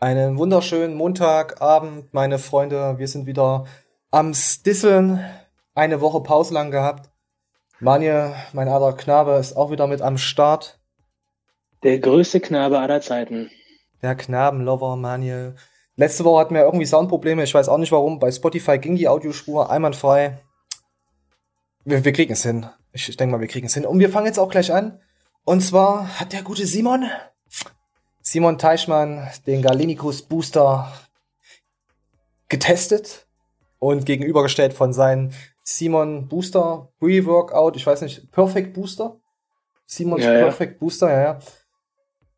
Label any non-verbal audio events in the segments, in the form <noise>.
Einen wunderschönen Montagabend, meine Freunde. Wir sind wieder am Stisseln. Eine Woche Pause lang gehabt. Manje, mein alter Knabe, ist auch wieder mit am Start. Der größte Knabe aller Zeiten. Der Knabenlover, Manje. Letzte Woche hatten wir irgendwie Soundprobleme. Ich weiß auch nicht warum. Bei Spotify ging die Audiospur einwandfrei. Wir, wir kriegen es hin. Ich, ich denke mal, wir kriegen es hin. Und wir fangen jetzt auch gleich an. Und zwar hat der gute Simon Simon Teichmann den Galenicus Booster getestet und gegenübergestellt von seinem Simon Booster Pre-Workout, ich weiß nicht, Perfect Booster? Simons ja, Perfect ja. Booster, ja, ja.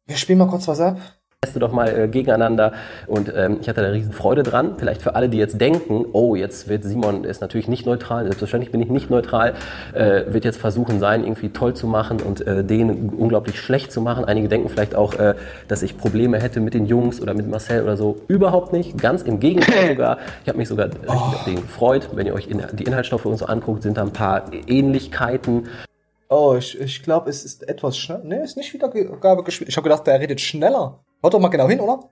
Wir spielen mal kurz was ab teste doch mal äh, gegeneinander und ähm, ich hatte da riesen Freude dran. Vielleicht für alle, die jetzt denken, oh, jetzt wird Simon ist natürlich nicht neutral, selbstverständlich bin ich nicht neutral, äh, wird jetzt versuchen sein, irgendwie toll zu machen und äh, den unglaublich schlecht zu machen. Einige denken vielleicht auch, äh, dass ich Probleme hätte mit den Jungs oder mit Marcel oder so. Überhaupt nicht, ganz im Gegenteil <laughs> sogar. Ich habe mich sogar richtig oh. auf den gefreut. Wenn ihr euch in, die Inhaltsstoffe und so anguckt, sind da ein paar Ähnlichkeiten. Oh, ich, ich glaube, es ist etwas schnell. Nee, ist nicht Wiedergabe gespielt. Ich habe gedacht, der redet schneller. Hört doch mal genau hin, oder?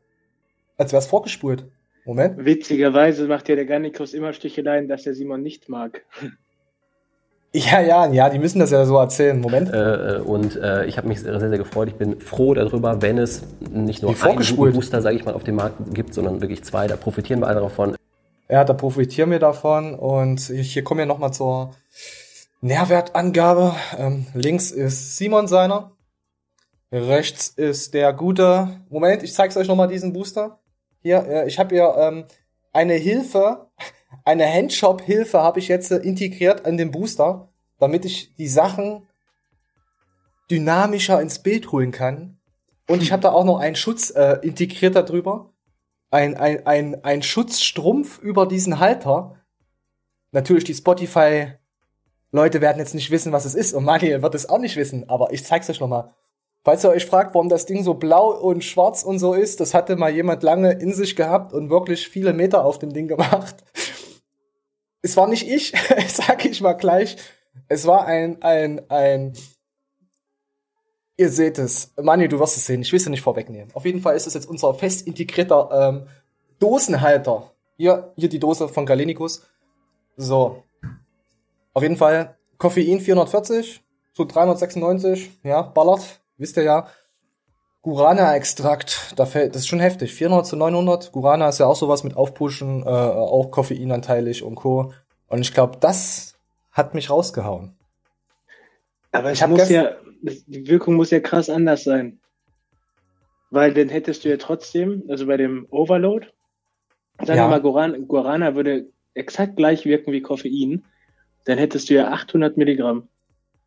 Als wäre es vorgespult. Moment. Witzigerweise macht ja der Garnikus immer Sticheleien, dass der Simon nicht mag. <laughs> Ja, ja, ja, die müssen das ja so erzählen. Moment. Äh, äh und äh, ich habe mich sehr, sehr gefreut. Ich bin froh darüber, wenn es nicht nur einen Booster, sage ich mal, auf dem Markt gibt, sondern wirklich zwei. Da profitieren wir alle davon. Ja, da profitieren wir davon. Und hier kommen wir nochmal zur Nährwertangabe. Ähm, links ist Simon seiner. Rechts ist der gute. Moment, ich zeig's euch nochmal diesen Booster. Hier, äh, ich habe hier ähm, eine Hilfe, <laughs> eine Handshop-Hilfe habe ich jetzt äh, integriert an den Booster, damit ich die Sachen dynamischer ins Bild holen kann. Und ich habe da auch noch einen Schutz äh, integriert darüber. Ein, ein, ein, ein Schutzstrumpf über diesen Halter. Natürlich die Spotify Leute werden jetzt nicht wissen, was es ist und Manuel wird es auch nicht wissen, aber ich zeig's euch nochmal. Falls ihr euch fragt, warum das Ding so blau und schwarz und so ist, das hatte mal jemand lange in sich gehabt und wirklich viele Meter auf dem Ding gemacht. Es war nicht ich, <laughs> sag ich mal gleich. Es war ein, ein, ein, ihr seht es. Mani, du wirst es sehen. Ich will es nicht vorwegnehmen. Auf jeden Fall ist es jetzt unser fest integrierter ähm, Dosenhalter. Hier, hier die Dose von Galenicus. So. Auf jeden Fall Koffein 440 zu 396. Ja, ballert wisst ihr ja, Gurana-Extrakt, da fällt, das ist schon heftig. 400 zu 900. Gurana ist ja auch sowas mit Aufpushen, äh, auch koffeinanteilig und Co. Und ich glaube, das hat mich rausgehauen. Aber ich muss ja, die Wirkung muss ja krass anders sein. Weil dann hättest du ja trotzdem, also bei dem Overload, sagen ja. wir mal, Guarana, Guarana würde exakt gleich wirken wie Koffein, dann hättest du ja 800 Milligramm.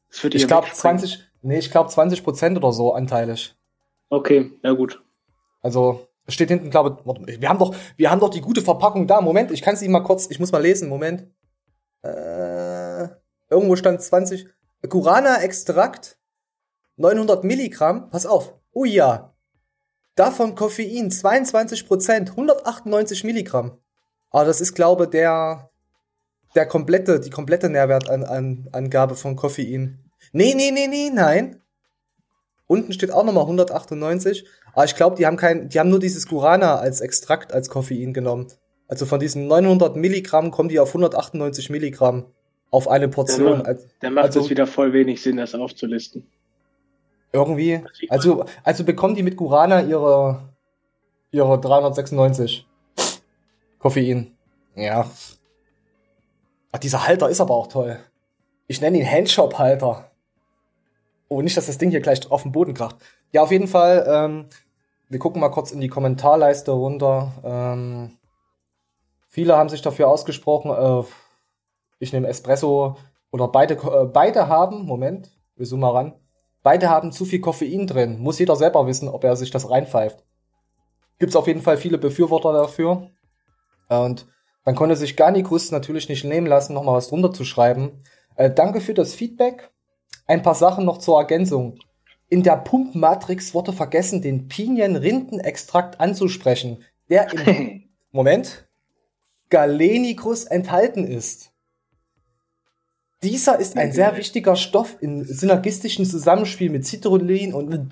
Das würde ich glaube 20, Nee, ich glaube 20 Prozent oder so anteilig. Okay, ja gut. Also steht hinten, glaube ich, wir haben doch, wir haben doch die gute Verpackung da. Moment, ich kann sie mal kurz, ich muss mal lesen. Moment. Äh, irgendwo stand 20. Curana-Extrakt, 900 Milligramm. Pass auf. Oh ja. Davon Koffein 22 Prozent, 198 Milligramm. Aber das ist, glaube der der komplette, die komplette Nährwertangabe von Koffein. Nee, nee, nee, nee, nein. Unten steht auch nochmal 198. Aber ich glaube, die haben kein, die haben nur dieses Gurana als Extrakt, als Koffein genommen. Also von diesen 900 Milligramm kommen die auf 198 Milligramm auf eine Portion. Dann, dann macht also, es wieder voll wenig Sinn, das aufzulisten. Irgendwie. Also, also bekommen die mit Gurana ihre, ihre 396 Koffein. Ja. Ach, dieser Halter ist aber auch toll. Ich nenne ihn Handshop-Halter. Oh, nicht, dass das Ding hier gleich auf den Boden kracht. Ja, auf jeden Fall. Ähm, wir gucken mal kurz in die Kommentarleiste runter. Ähm, viele haben sich dafür ausgesprochen. Äh, ich nehme Espresso oder beide, äh, beide haben, Moment, wir zoomen mal ran. Beide haben zu viel Koffein drin. Muss jeder selber wissen, ob er sich das reinpfeift. Gibt's auf jeden Fall viele Befürworter dafür. Und dann konnte sich Garnikus natürlich nicht nehmen lassen, nochmal was drunter zu schreiben. Äh, danke für das Feedback. Ein paar Sachen noch zur Ergänzung. In der Pumpmatrix wurde vergessen, den Pinienrindenextrakt anzusprechen, der im <laughs> Moment Galenicus enthalten ist. Dieser ist ein sehr wichtiger Stoff im synergistischen Zusammenspiel mit Citrullin und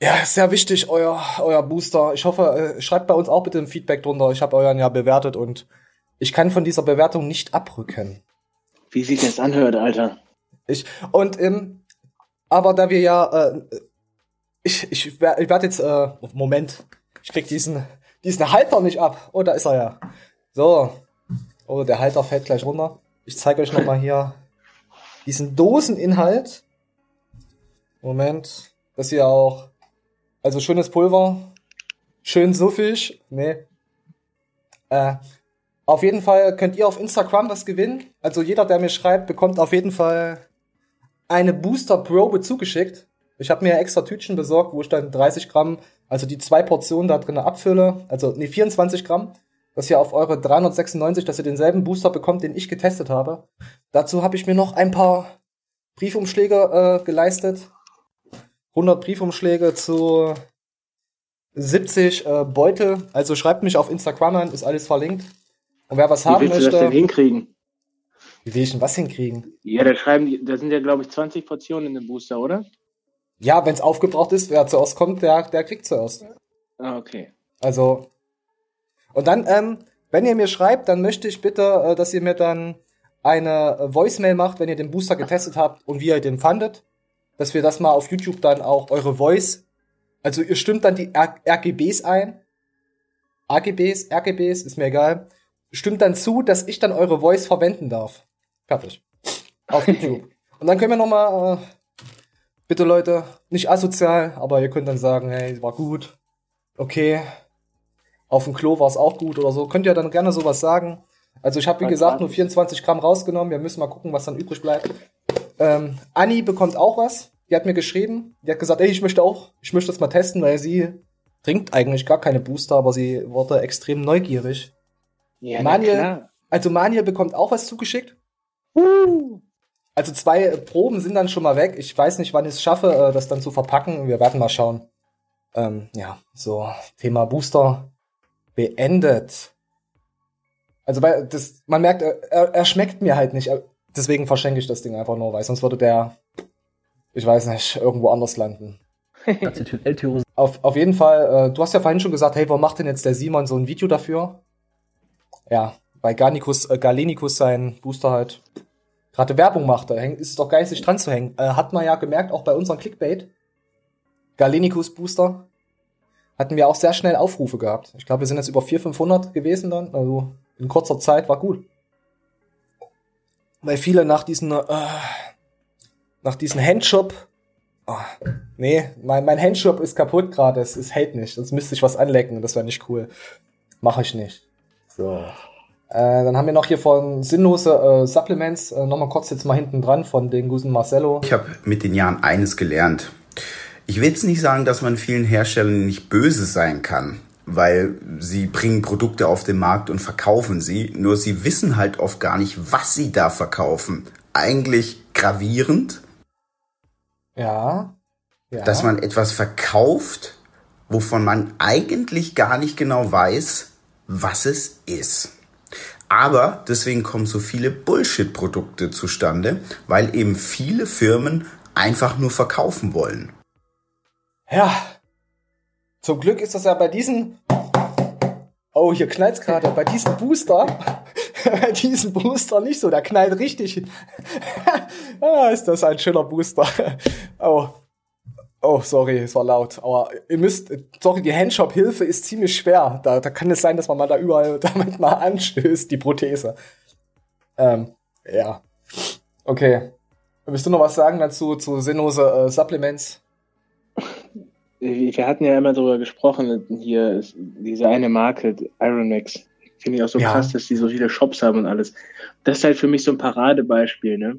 Ja, sehr wichtig, euer, euer Booster. Ich hoffe, äh, schreibt bei uns auch bitte ein Feedback drunter. Ich habe euren ja bewertet und ich kann von dieser Bewertung nicht abrücken. Wie sich das anhört, Alter. Ich, und, ähm, aber da wir ja, äh, ich, ich, ich werde jetzt, äh, Moment, ich krieg diesen, diesen Halter nicht ab. Oh, da ist er ja. So. Oh, der Halter fällt gleich runter. Ich zeige euch nochmal hier diesen Doseninhalt. Moment. Das hier auch also schönes Pulver, schön suffig. Nee. Äh, auf jeden Fall könnt ihr auf Instagram was gewinnen. Also jeder, der mir schreibt, bekommt auf jeden Fall eine Booster-Probe zugeschickt. Ich habe mir extra Tütchen besorgt, wo ich dann 30 Gramm, also die zwei Portionen da drin abfülle. Also nee, 24 Gramm. Dass ihr auf eure 396, dass ihr denselben Booster bekommt, den ich getestet habe. Dazu habe ich mir noch ein paar Briefumschläge äh, geleistet. 100 Briefumschläge zu 70 äh, Beutel. Also schreibt mich auf Instagram an, ist alles verlinkt. Und wer was Wie haben möchte. Du das denn hinkriegen? Wie will ich denn was hinkriegen? Ja, da schreiben, da sind ja, glaube ich, 20 Portionen in dem Booster, oder? Ja, wenn es aufgebraucht ist, wer zuerst kommt, der, der kriegt zuerst. Ah, okay. Also. Und dann, ähm, wenn ihr mir schreibt, dann möchte ich bitte, äh, dass ihr mir dann eine Voicemail macht, wenn ihr den Booster getestet habt und wie ihr den fandet dass wir das mal auf YouTube dann auch eure Voice, also ihr stimmt dann die R RGBs ein. AGBs, RGBs, ist mir egal. Stimmt dann zu, dass ich dann eure Voice verwenden darf. Fertig. Auf YouTube. Und dann können wir noch mal, äh, bitte Leute, nicht asozial, aber ihr könnt dann sagen, hey, war gut. Okay. Auf dem Klo war es auch gut oder so. Könnt ihr dann gerne sowas sagen. Also ich habe wie gesagt nur 24 Gramm rausgenommen. Wir müssen mal gucken, was dann übrig bleibt. Ähm, Anni bekommt auch was. Die hat mir geschrieben. Die hat gesagt, ey, ich möchte auch, ich möchte das mal testen, weil sie trinkt eigentlich gar keine Booster, aber sie wurde extrem neugierig. Ja, Maniel, also Maniel bekommt auch was zugeschickt. Uh. Also zwei Proben sind dann schon mal weg. Ich weiß nicht, wann ich es schaffe, äh, das dann zu verpacken. Wir werden mal schauen. Ähm, ja, so Thema Booster beendet. Also weil das, man merkt, er, er schmeckt mir halt nicht. Deswegen verschenke ich das Ding einfach nur, weil sonst würde der, ich weiß nicht, irgendwo anders landen. auf, auf jeden Fall, äh, du hast ja vorhin schon gesagt, hey, warum macht denn jetzt der Simon so ein Video dafür? Ja, weil Garnicus, äh, Galenicus sein Booster halt gerade Werbung macht, da ist es doch geil, sich dran zu hängen. Äh, hat man ja gemerkt, auch bei unserem Clickbait. Galenicus Booster hatten wir auch sehr schnell Aufrufe gehabt. Ich glaube, wir sind jetzt über 400, 500 gewesen dann. Also in kurzer Zeit war gut weil viele nach diesen, äh, nach diesen Handshop, oh, nee, mein, mein Handshop ist kaputt gerade, es, es hält nicht, sonst müsste ich was anlecken, das wäre nicht cool. Mache ich nicht. So. Äh, dann haben wir noch hier von sinnlose äh, Supplements, äh, nochmal kurz jetzt mal hinten dran von den Gusen Marcello. Ich habe mit den Jahren eines gelernt. Ich will jetzt nicht sagen, dass man vielen Herstellern nicht böse sein kann weil sie bringen Produkte auf den Markt und verkaufen sie, nur sie wissen halt oft gar nicht, was sie da verkaufen. Eigentlich gravierend. Ja. ja. Dass man etwas verkauft, wovon man eigentlich gar nicht genau weiß, was es ist. Aber deswegen kommen so viele Bullshit-Produkte zustande, weil eben viele Firmen einfach nur verkaufen wollen. Ja, zum Glück ist das ja bei diesen. Oh, hier knallt's gerade. Bei diesem Booster. <laughs> bei diesem Booster nicht so. Der knallt richtig. <laughs> ah, ist das ein schöner Booster. oh. Oh, sorry, es war laut. Aber ihr müsst, sorry, die Handshop-Hilfe ist ziemlich schwer. Da, da kann es sein, dass man mal da überall <laughs> damit mal anstößt, die Prothese. Ähm, ja. Okay. Willst du noch was sagen dazu, zu sinnlose äh, Supplements? wir hatten ja immer darüber gesprochen, hier ist diese eine Marke, Iron Max. Finde ich auch so ja. krass, dass die so viele Shops haben und alles. Das ist halt für mich so ein Paradebeispiel, ne?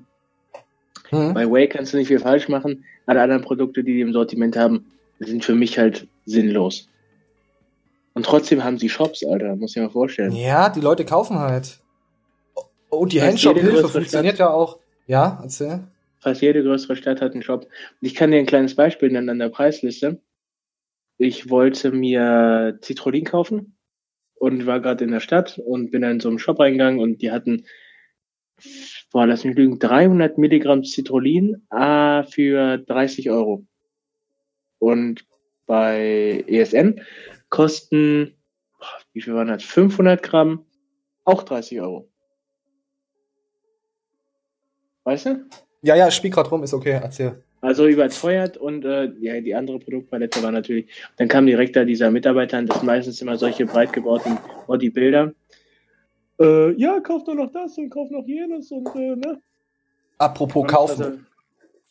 Mhm. Bei Way kannst du nicht viel falsch machen. Alle anderen Produkte, die die im Sortiment haben, sind für mich halt sinnlos. Und trotzdem haben sie Shops, Alter, muss ich mir mal vorstellen. Ja, die Leute kaufen halt. Und die Handshop-Hilfe funktioniert Stadt, ja auch. Ja, erzähl. Fast jede größere Stadt hat einen Shop. Und ich kann dir ein kleines Beispiel nennen an der Preisliste ich wollte mir Citrullin kaufen und war gerade in der Stadt und bin dann in so einem Shop reingegangen und die hatten, boah, lass mich lügen, 300 Milligramm Citrullin ah, für 30 Euro. Und bei ESN kosten, wie viel waren das? 500 Gramm, auch 30 Euro. Weißt du? Ja, ja, spiel grad rum, ist okay, erzähl. Also überteuert und äh, ja, die andere Produktpalette war natürlich, dann kam direkt da dieser Mitarbeiter, das sind meistens immer solche breit gebauten Bodybuilder. Äh, ja, kauf doch noch das und kauf noch jenes und äh, ne? Apropos kaufen. Also,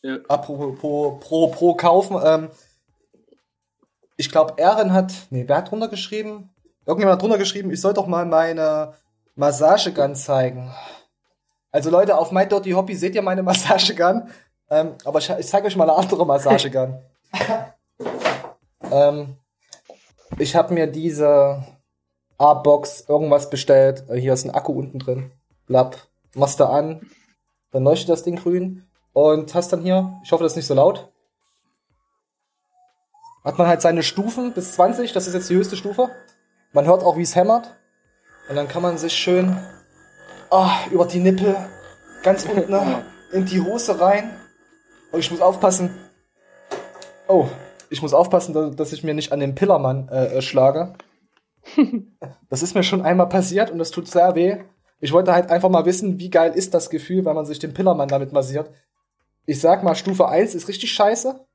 ja. Apropos pro, pro, pro kaufen, ähm, ich glaube, Erin hat, nee, wer hat drunter geschrieben? Irgendjemand hat drunter geschrieben, ich soll doch mal meine Massagegun zeigen. Also Leute, auf My Dirty Hobby seht ihr meine <laughs> Massagegun. Ähm, aber ich, ich zeige euch mal eine andere Massagegun. <laughs> ähm, ich habe mir diese A-Box irgendwas bestellt. Äh, hier ist ein Akku unten drin. Blapp. Machst du an. Dann leuchtet das Ding grün. Und hast dann hier, ich hoffe, das ist nicht so laut. Hat man halt seine Stufen bis 20. Das ist jetzt die höchste Stufe. Man hört auch, wie es hämmert. Und dann kann man sich schön oh, über die Nippel ganz unten in die Hose rein. Und ich muss aufpassen. Oh, ich muss aufpassen, dass ich mir nicht an den Pillermann äh, äh schlage. <laughs> das ist mir schon einmal passiert und das tut sehr weh. Ich wollte halt einfach mal wissen, wie geil ist das Gefühl, wenn man sich den Pillermann damit massiert. Ich sag mal, Stufe 1 ist richtig scheiße.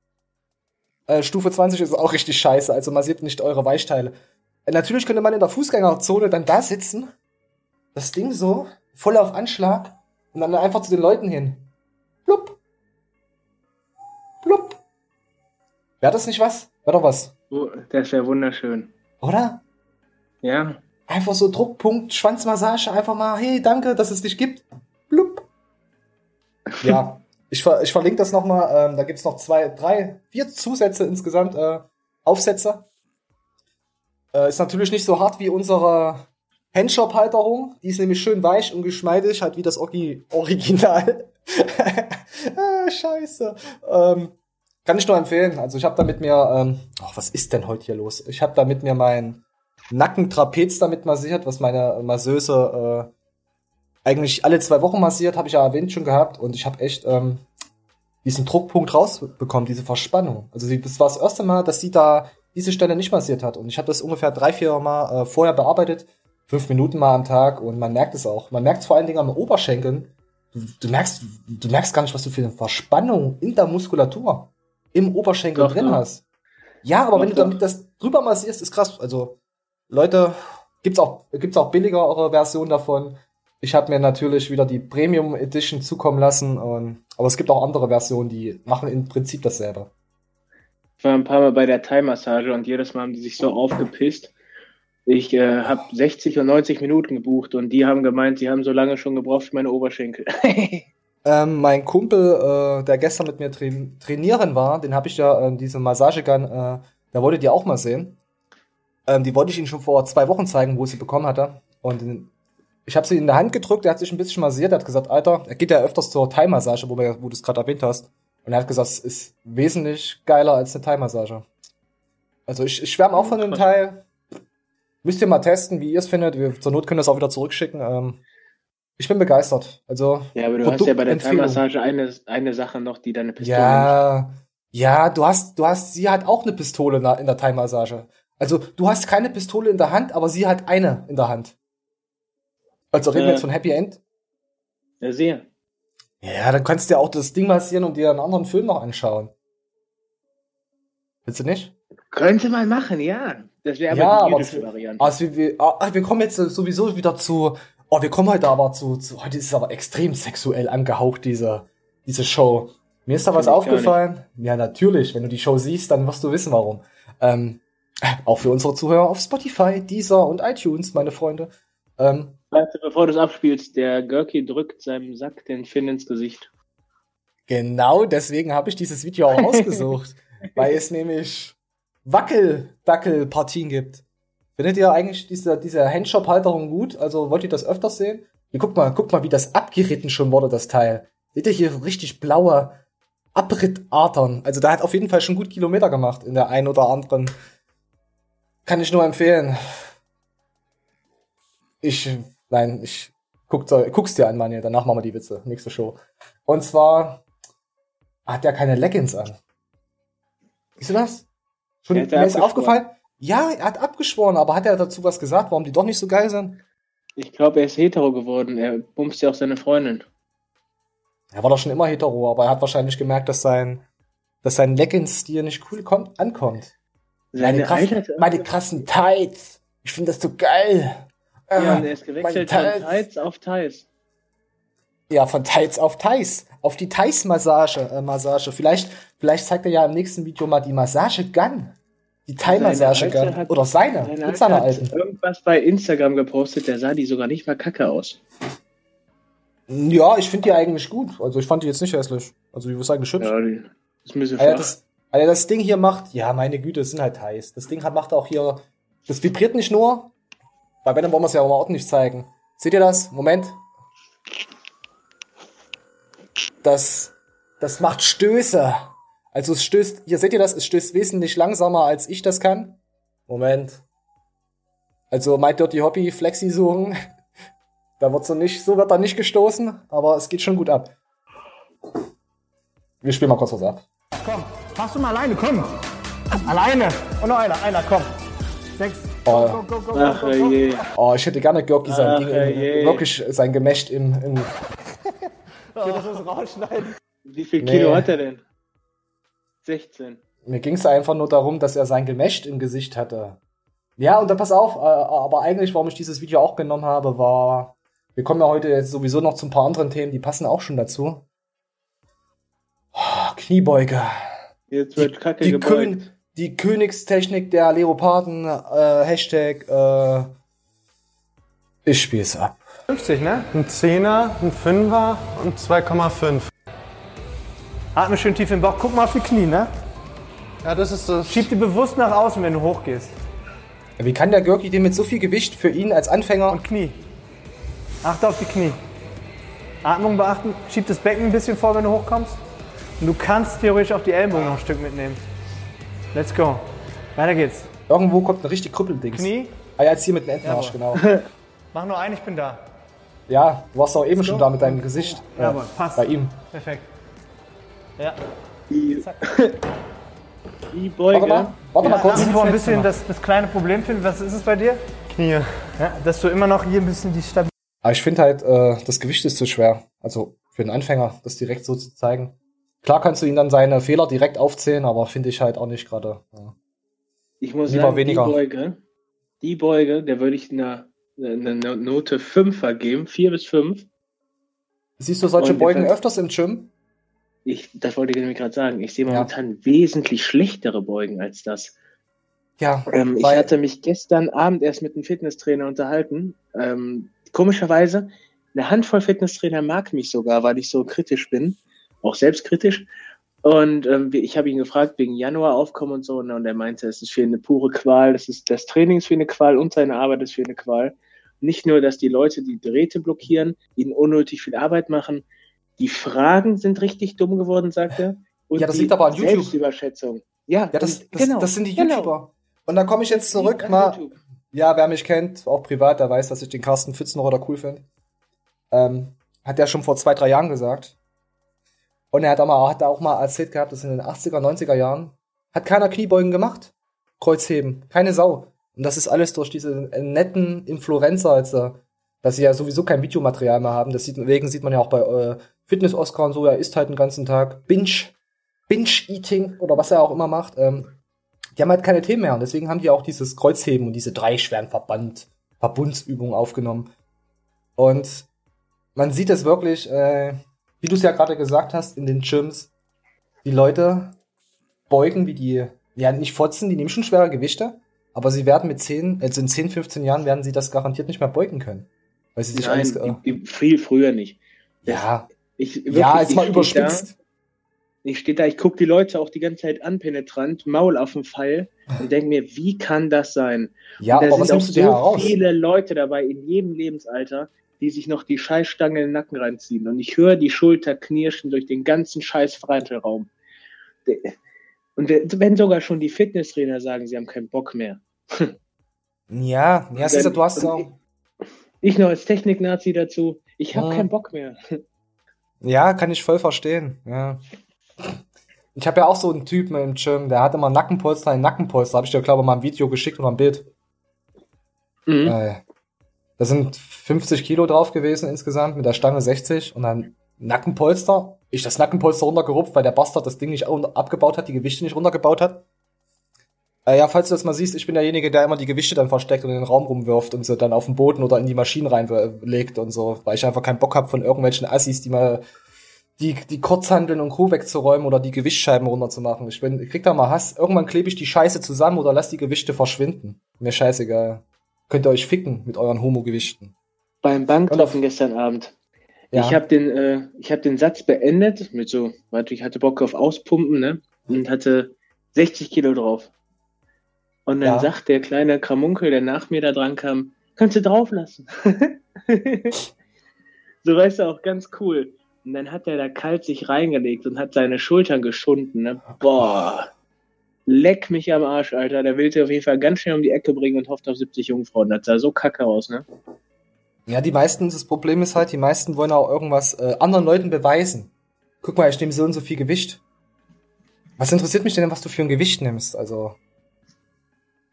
Äh, Stufe 20 ist auch richtig scheiße, also massiert nicht eure Weichteile. Äh, natürlich könnte man in der Fußgängerzone dann da sitzen, das Ding so, voll auf Anschlag und dann einfach zu den Leuten hin. Plupp. Plupp. Wäre das nicht was? Wäre doch was. Oh, das wäre wunderschön. Oder? Ja. Einfach so Druckpunkt, Schwanzmassage, einfach mal, hey, danke, dass es dich gibt. Blub. Ja, <laughs> ich, ver ich verlinke das nochmal. Ähm, da gibt's noch zwei, drei, vier Zusätze insgesamt, äh, Aufsätze. Äh, ist natürlich nicht so hart wie unsere Handshop-Halterung. Die ist nämlich schön weich und geschmeidig, halt wie das Orgi Original. <laughs> ah, scheiße. Ähm, kann ich nur empfehlen. Also ich habe da mit mir, ähm, oh, was ist denn heute hier los? Ich habe da mit mir mein Nackentrapez damit massiert, was meine Masseuse äh, eigentlich alle zwei Wochen massiert, habe ich ja erwähnt schon gehabt und ich habe echt ähm, diesen Druckpunkt rausbekommen, diese Verspannung. Also das war das erste Mal, dass sie da diese Stelle nicht massiert hat und ich habe das ungefähr drei, vier Mal äh, vorher bearbeitet, fünf Minuten mal am Tag und man merkt es auch. Man merkt es vor allen Dingen am Oberschenkeln. Du, du, merkst, du merkst gar nicht, was du für eine Verspannung in der Muskulatur im Oberschenkel doch, drin doch. hast. Ja, aber doch, wenn du damit das drüber massierst, ist krass. Also Leute, gibt's auch, gibt's auch billigere Versionen davon. Ich habe mir natürlich wieder die Premium Edition zukommen lassen, und, aber es gibt auch andere Versionen, die machen im Prinzip dasselbe. Ich war ein paar Mal bei der Thai-Massage und jedes Mal haben die sich so aufgepisst. Ich äh, habe 60 und 90 Minuten gebucht und die haben gemeint, sie haben so lange schon gebraucht für meine Oberschenkel. <laughs> ähm, mein Kumpel, äh, der gestern mit mir tra trainieren war, den habe ich ja äh, diese Massagegun, äh, der wollte die auch mal sehen. Ähm, die wollte ich Ihnen schon vor zwei Wochen zeigen, wo ich sie bekommen hatte. Und ich habe sie in der Hand gedrückt, er hat sich ein bisschen massiert, er hat gesagt, Alter, er geht ja öfters zur Thai-Massage, wo, wo du es gerade erwähnt hast. Und er hat gesagt, es ist wesentlich geiler als eine Thai-Massage. Also ich, ich schwärme auch von dem Teil. Müsst ihr mal testen, wie ihr es findet. Wir, zur Not können wir es auch wieder zurückschicken. Ähm, ich bin begeistert. Also ja, aber du Produkt hast ja bei der Thai-Massage eine, eine Sache noch, die deine Pistole Ja, ja, du hast, du hast, sie hat auch eine Pistole in der Thai-Massage. Also, du hast keine Pistole in der Hand, aber sie hat eine in der Hand. Also reden äh, wir jetzt von Happy End? Ja, sehr. Ja, dann kannst du ja auch das Ding massieren und dir einen anderen Film noch anschauen. Willst du nicht? Könnte man machen, ja. Das wäre aber ja, die jüdische Variante. Also wir, ah, wir kommen jetzt sowieso wieder zu. Oh, wir kommen heute aber zu, zu. Heute ist es aber extrem sexuell angehaucht, diese, diese Show. Mir ist da was aufgefallen. Ja, natürlich. Wenn du die Show siehst, dann wirst du wissen, warum. Ähm, auch für unsere Zuhörer auf Spotify, Deezer und iTunes, meine Freunde. Ähm, Warte, bevor du es abspielst, der Görki drückt seinem Sack den Finn ins Gesicht. Genau, deswegen habe ich dieses Video auch ausgesucht, <laughs> weil es nämlich Wackel-Dackel-Partien gibt. Findet ihr eigentlich diese, diese Handshop-Halterung gut? Also wollt ihr das öfters sehen? Hier, guck mal, guck mal, wie das abgeritten schon wurde, das Teil. Seht ihr hier richtig blaue Abrittatern? Also da hat auf jeden Fall schon gut Kilometer gemacht in der ein oder anderen kann ich nur empfehlen. Ich, nein, ich guck, guck's dir an, Manuel, danach machen wir die Witze. Nächste Show. Und zwar hat er keine Leggings an. Siehst du das? Schon, mir ist aufgefallen, ja, er hat abgeschworen, aber hat er dazu was gesagt, warum die doch nicht so geil sind? Ich glaube, er ist hetero geworden. Er bumst ja auch seine Freundin. Er war doch schon immer hetero, aber er hat wahrscheinlich gemerkt, dass sein, dass sein Leggings-Stil nicht cool kommt, ankommt. Meine, krassen, meine krassen Tights. Ich finde das so geil. Ja, und er ist gewechselt von Tights auf Tights. Ja, von Tights auf Thais. Auf die Thais-Massage. Äh, Massage. Vielleicht, vielleicht zeigt er ja im nächsten Video mal die Massage-Gun. Die Thai-Massage-Gun. Oder seine. seine mit seiner alten. irgendwas bei Instagram gepostet, der sah die sogar nicht mal kacke aus. Ja, ich finde die eigentlich gut. Also ich fand die jetzt nicht hässlich. Also ich würde sagen, geschützt. Ja, die ist ein bisschen also das, also das Ding hier macht, ja, meine Güte, es sind halt heiß. Das Ding hat, macht auch hier, das vibriert nicht nur, weil wenn, dann wollen wir es ja auch mal ordentlich zeigen. Seht ihr das? Moment. Das, das macht Stöße. Also es stößt, hier seht ihr das, es stößt wesentlich langsamer, als ich das kann. Moment. Also My Dirty Hobby, Flexi suchen. <laughs> Da wird so nicht, so wird da nicht gestoßen, aber es geht schon gut ab. Wir spielen mal kurz was ab. Komm, machst du mal alleine, komm. Alleine. Und noch einer, einer, komm. Sechs. Oh. Go, go, go, go, Ach, go, go, go. oh, ich hätte gerne Görki sein Ding, im, wirklich sein Gemächt im, im oh. das muss rausschneiden. Wie viel Kilo nee. hat er denn? 16. Mir ging es einfach nur darum, dass er sein Gemächt im Gesicht hatte. Ja, und dann pass auf, äh, aber eigentlich, warum ich dieses Video auch genommen habe, war, wir kommen ja heute jetzt sowieso noch zu ein paar anderen Themen, die passen auch schon dazu. Kniebeuge. Jetzt wird die, Kacke die, Kön die Königstechnik der Leoparden, äh, Hashtag, äh, ich spiel's ab. 50, ne? Ein Zehner, ein Fünfer und 2,5. Atme schön tief in den Bauch. Guck mal auf die Knie, ne? Ja, das ist das. Schieb die bewusst nach außen, wenn du hochgehst. Wie kann der Görki den mit so viel Gewicht für ihn als Anfänger. Und Knie. Achte auf die Knie. Atmung beachten. Schieb das Becken ein bisschen vor, wenn du hochkommst. Und du kannst theoretisch auch die Ellenbogen noch ein Stück mitnehmen. Let's go. Weiter geht's. Irgendwo kommt ein richtig Krüppeldings. Knie. Ah ja, jetzt hier mit dem Entenarsch, ja, genau. <laughs> Mach nur einen, ich bin da. Ja, du warst auch eben schon da mit deinem Gesicht. Ja, äh, passt. Bei ihm. Perfekt. Ja. Die, die Beuge. Warte mal, warte ja, mal kurz. Ich ein bisschen das, das kleine Problem finde. Was ist es bei dir? Knie. Ja, dass du immer noch hier ein bisschen die Stabilität. Aber ich finde halt, äh, das Gewicht ist zu schwer. Also für einen Anfänger, das direkt so zu zeigen. Klar kannst du ihn dann seine Fehler direkt aufzählen, aber finde ich halt auch nicht gerade. Ja. Ich muss Lieber sagen, weniger. die Beuge, die Beuge, der würde ich eine, eine Note 5 vergeben, 4 bis 5. Siehst du solche Beugen öfters im Gym? Ich, das wollte ich nämlich gerade sagen. Ich sehe momentan ja. wesentlich schlechtere Beugen als das. Ja. Ähm, ich hatte mich gestern Abend erst mit einem Fitnesstrainer unterhalten. Ähm, komischerweise, eine Handvoll Fitnesstrainer mag mich sogar, weil ich so kritisch bin, auch selbstkritisch. Und ähm, ich habe ihn gefragt wegen Januaraufkommen und so, und er meinte, es ist für eine pure Qual, das ist das Training ist für eine Qual und seine Arbeit ist für eine Qual. Nicht nur, dass die Leute die Drähte blockieren, ihnen unnötig viel Arbeit machen, die Fragen sind richtig dumm geworden, sagt er. Und ja, das liegt aber an YouTube. Selbstüberschätzung. Ja, ja das, das, genau, das sind die genau. YouTuber. Genau. Und dann komme ich jetzt zurück mal. YouTube. Ja, wer mich kennt, auch privat, der weiß, dass ich den Carsten Pfützenroder cool finde. Ähm, hat er schon vor zwei, drei Jahren gesagt. Und er hat auch mal, hat auch mal erzählt gehabt, dass in den 80er, 90er Jahren hat keiner Kniebeugen gemacht. Kreuzheben. Keine Sau. Und das ist alles durch diese netten Influencer, also, dass sie ja sowieso kein Videomaterial mehr haben. Deswegen sieht man ja auch bei äh, Fitness-Oscar und so, er isst halt den ganzen Tag. Binge, Binge-Eating oder was er auch immer macht. Ähm, die haben halt keine Themen mehr und deswegen haben die auch dieses Kreuzheben und diese drei schweren Verband, Verbundsübungen aufgenommen. Und man sieht es wirklich, äh, wie du es ja gerade gesagt hast, in den Gyms, die Leute beugen wie die, ja nicht fotzen, die nehmen schon schwere Gewichte, aber sie werden mit 10, also in 10, 15 Jahren werden sie das garantiert nicht mehr beugen können. Weil sie sich Nein, alles, äh, viel früher nicht. Ja, ich, wirklich, ja, jetzt mal überspitzt. Da, ich stehe da, ich gucke die Leute auch die ganze Zeit an, penetrant, Maul auf dem Pfeil und denke mir, wie kann das sein? Ja, und da aber sind was auch so viele Leute dabei in jedem Lebensalter, die sich noch die Scheißstange in den Nacken reinziehen. Und ich höre die Schulter knirschen durch den ganzen scheiß Freitelraum. Und wenn sogar schon die Fitnesstrainer sagen, sie haben keinen Bock mehr. Ja, ja, dann, du hast auch. Ich noch als Technik-Nazi dazu, ich habe ja. keinen Bock mehr. <laughs> Ja, kann ich voll verstehen. Ja. ich habe ja auch so einen Typen im Gym, der hat immer Nackenpolster, ein Nackenpolster. Habe ich dir, glaube ich, mal ein Video geschickt oder ein Bild. Mhm. Äh, da sind 50 Kilo drauf gewesen insgesamt, mit der Stange 60 und dann Nackenpolster. Ich das Nackenpolster runtergerupft, weil der Bastard das Ding nicht abgebaut hat, die Gewichte nicht runtergebaut hat. Äh, ja, falls du das mal siehst, ich bin derjenige, der immer die Gewichte dann versteckt und in den Raum rumwirft und sie dann auf den Boden oder in die Maschinen reinlegt und so, weil ich einfach keinen Bock habe von irgendwelchen Assis, die mal die, die Kurzhandeln und Co. wegzuräumen oder die Gewichtscheiben runterzumachen. Ich, bin, krieg da mal Hass. Irgendwann klebe ich die Scheiße zusammen oder lass die Gewichte verschwinden. Mir scheißegal. Könnt ihr euch ficken mit euren Homo-Gewichten. Beim Banktreffen gestern Abend. Ja. Ich habe den, äh, ich hab den Satz beendet mit so, warte, ich hatte Bock auf Auspumpen, ne? Und hatte 60 Kilo drauf. Und dann ja. sagt der kleine Kramunkel, der nach mir da dran kam, kannst du drauf lassen. <laughs> so weißt du auch ganz cool. Und dann hat er da kalt sich reingelegt und hat seine Schultern geschunden. Ne? Boah, leck mich am Arsch, Alter. Der will sie auf jeden Fall ganz schnell um die Ecke bringen und hofft auf 70 Jungfrauen. Das sah so kacke aus, ne? Ja, die meisten, das Problem ist halt, die meisten wollen auch irgendwas äh, anderen Leuten beweisen. Guck mal, ich nehme so und so viel Gewicht. Was interessiert mich denn, was du für ein Gewicht nimmst? Also,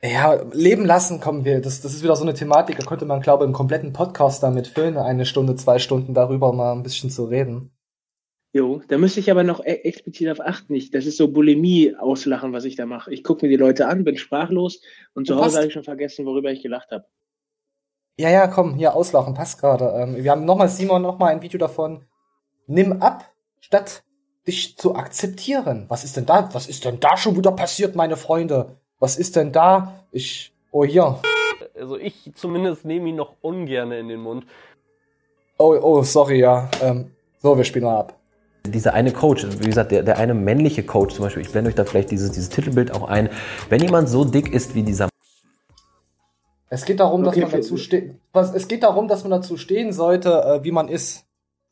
ja, leben lassen kommen wir. Das, das ist wieder so eine Thematik, da könnte man, glaube ich, im kompletten Podcast damit füllen, eine Stunde, zwei Stunden darüber mal ein bisschen zu reden. Jo, da müsste ich aber noch e explizit auf achten. Ich, das ist so Bulimie auslachen, was ich da mache. Ich gucke mir die Leute an, bin sprachlos und zu Hause habe ich schon vergessen, worüber ich gelacht habe. Ja, ja, komm, hier auslachen, passt gerade. Ähm, wir haben nochmal, Simon, nochmal ein Video davon. Nimm ab, statt dich zu akzeptieren. Was ist denn da? Was ist denn da schon wieder passiert, meine Freunde? Was ist denn da? Ich. Oh, hier. Also ich zumindest nehme ihn noch ungern in den Mund. Oh, oh, sorry, ja. Ähm, so, wir spielen mal ab. Dieser eine Coach, wie gesagt, der, der eine männliche Coach zum Beispiel, ich blende euch da vielleicht dieses, dieses Titelbild auch ein. Wenn jemand so dick ist wie dieser es geht darum, okay, dass man dazu steht. Es geht darum, dass man dazu stehen sollte, äh, wie man ist.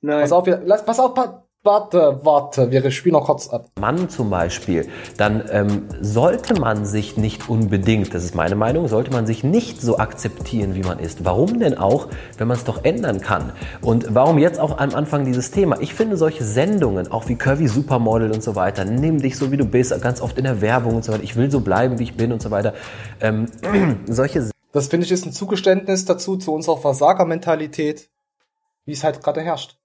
Nein. Pass auf, lass, pass auf, Warte, warte, wir spielen noch kurz ab. Mann zum Beispiel, dann ähm, sollte man sich nicht unbedingt, das ist meine Meinung, sollte man sich nicht so akzeptieren, wie man ist. Warum denn auch, wenn man es doch ändern kann? Und warum jetzt auch am Anfang dieses Thema? Ich finde solche Sendungen, auch wie Curvy Supermodel und so weiter, nimm dich so wie du bist, ganz oft in der Werbung und so weiter, ich will so bleiben, wie ich bin und so weiter. Ähm, <clears throat> solche Das finde ich ist ein Zugeständnis dazu, zu unserer Versagermentalität, wie es halt gerade herrscht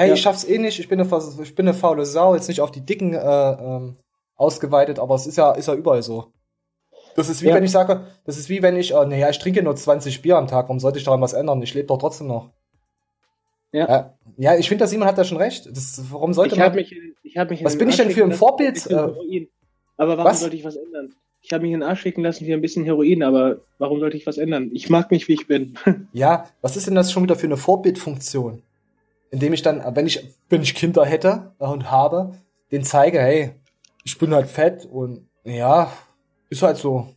hey, ja. ich schaff's eh nicht, ich bin, eine, ich bin eine faule Sau, jetzt nicht auf die Dicken äh, ähm, ausgeweitet, aber es ist ja, ist ja überall so. Das ist wie ja. wenn ich sage, das ist wie wenn ich, äh, naja, ich trinke nur 20 Bier am Tag, warum sollte ich daran was ändern? Ich lebe doch trotzdem noch. Ja. Ja, ja ich finde, Simon hat da schon recht. Das, warum sollte ich man. Mich, ich mich was bin ich denn für ein Vorbild? Äh, aber warum was? sollte ich was ändern? Ich habe mich in den Arsch schicken lassen für ein bisschen Heroin, aber warum sollte ich was ändern? Ich mag mich, wie ich bin. <laughs> ja, was ist denn das schon wieder für eine Vorbildfunktion? Indem ich dann, wenn ich, wenn ich Kinder hätte und habe, den zeige, hey, ich bin halt fett und ja, ist halt so.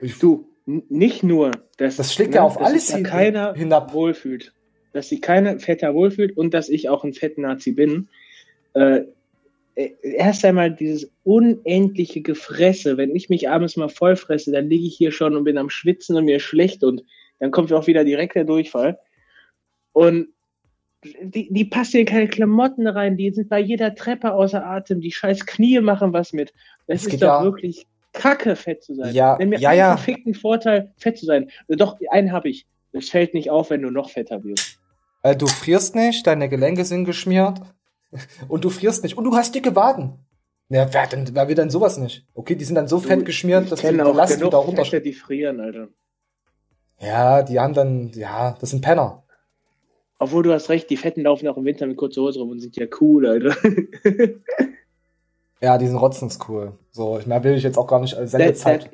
Ich, du, nicht nur, dass, das schlägt ja ne, auf alles hin, keiner hinab. wohlfühlt, dass sich keiner fetter wohlfühlt und dass ich auch ein Fettnazi bin. Äh, äh, erst einmal dieses unendliche Gefresse. Wenn ich mich abends mal voll fresse, dann liege ich hier schon und bin am Schwitzen und mir schlecht und dann kommt auch wieder direkt der Durchfall. Und die, die passen in keine Klamotten rein, die sind bei jeder Treppe außer Atem, die scheiß Knie machen was mit. Das es ist doch ja. wirklich kacke, fett zu sein. Ja, Wenn mir ja, ja. perfekten Vorteil, fett zu sein. Doch, einen habe ich. Es fällt nicht auf, wenn du noch fetter wirst. Äh, du frierst nicht, deine Gelenke sind geschmiert und du frierst nicht und du hast dicke Waden. Ja, wer, denn, wer will denn sowas nicht? Okay, die sind dann so du, fett geschmiert, dass die Last wieder runter. die frieren, Alter. Ja, die haben dann, ja, das sind Penner. Obwohl du hast recht, die Fetten laufen auch im Winter mit kurzer Hose rum und sind ja cool, Alter. <laughs> ja, die sind rotzens cool. So, ich mehr will ich jetzt auch gar nicht als Sendezeit.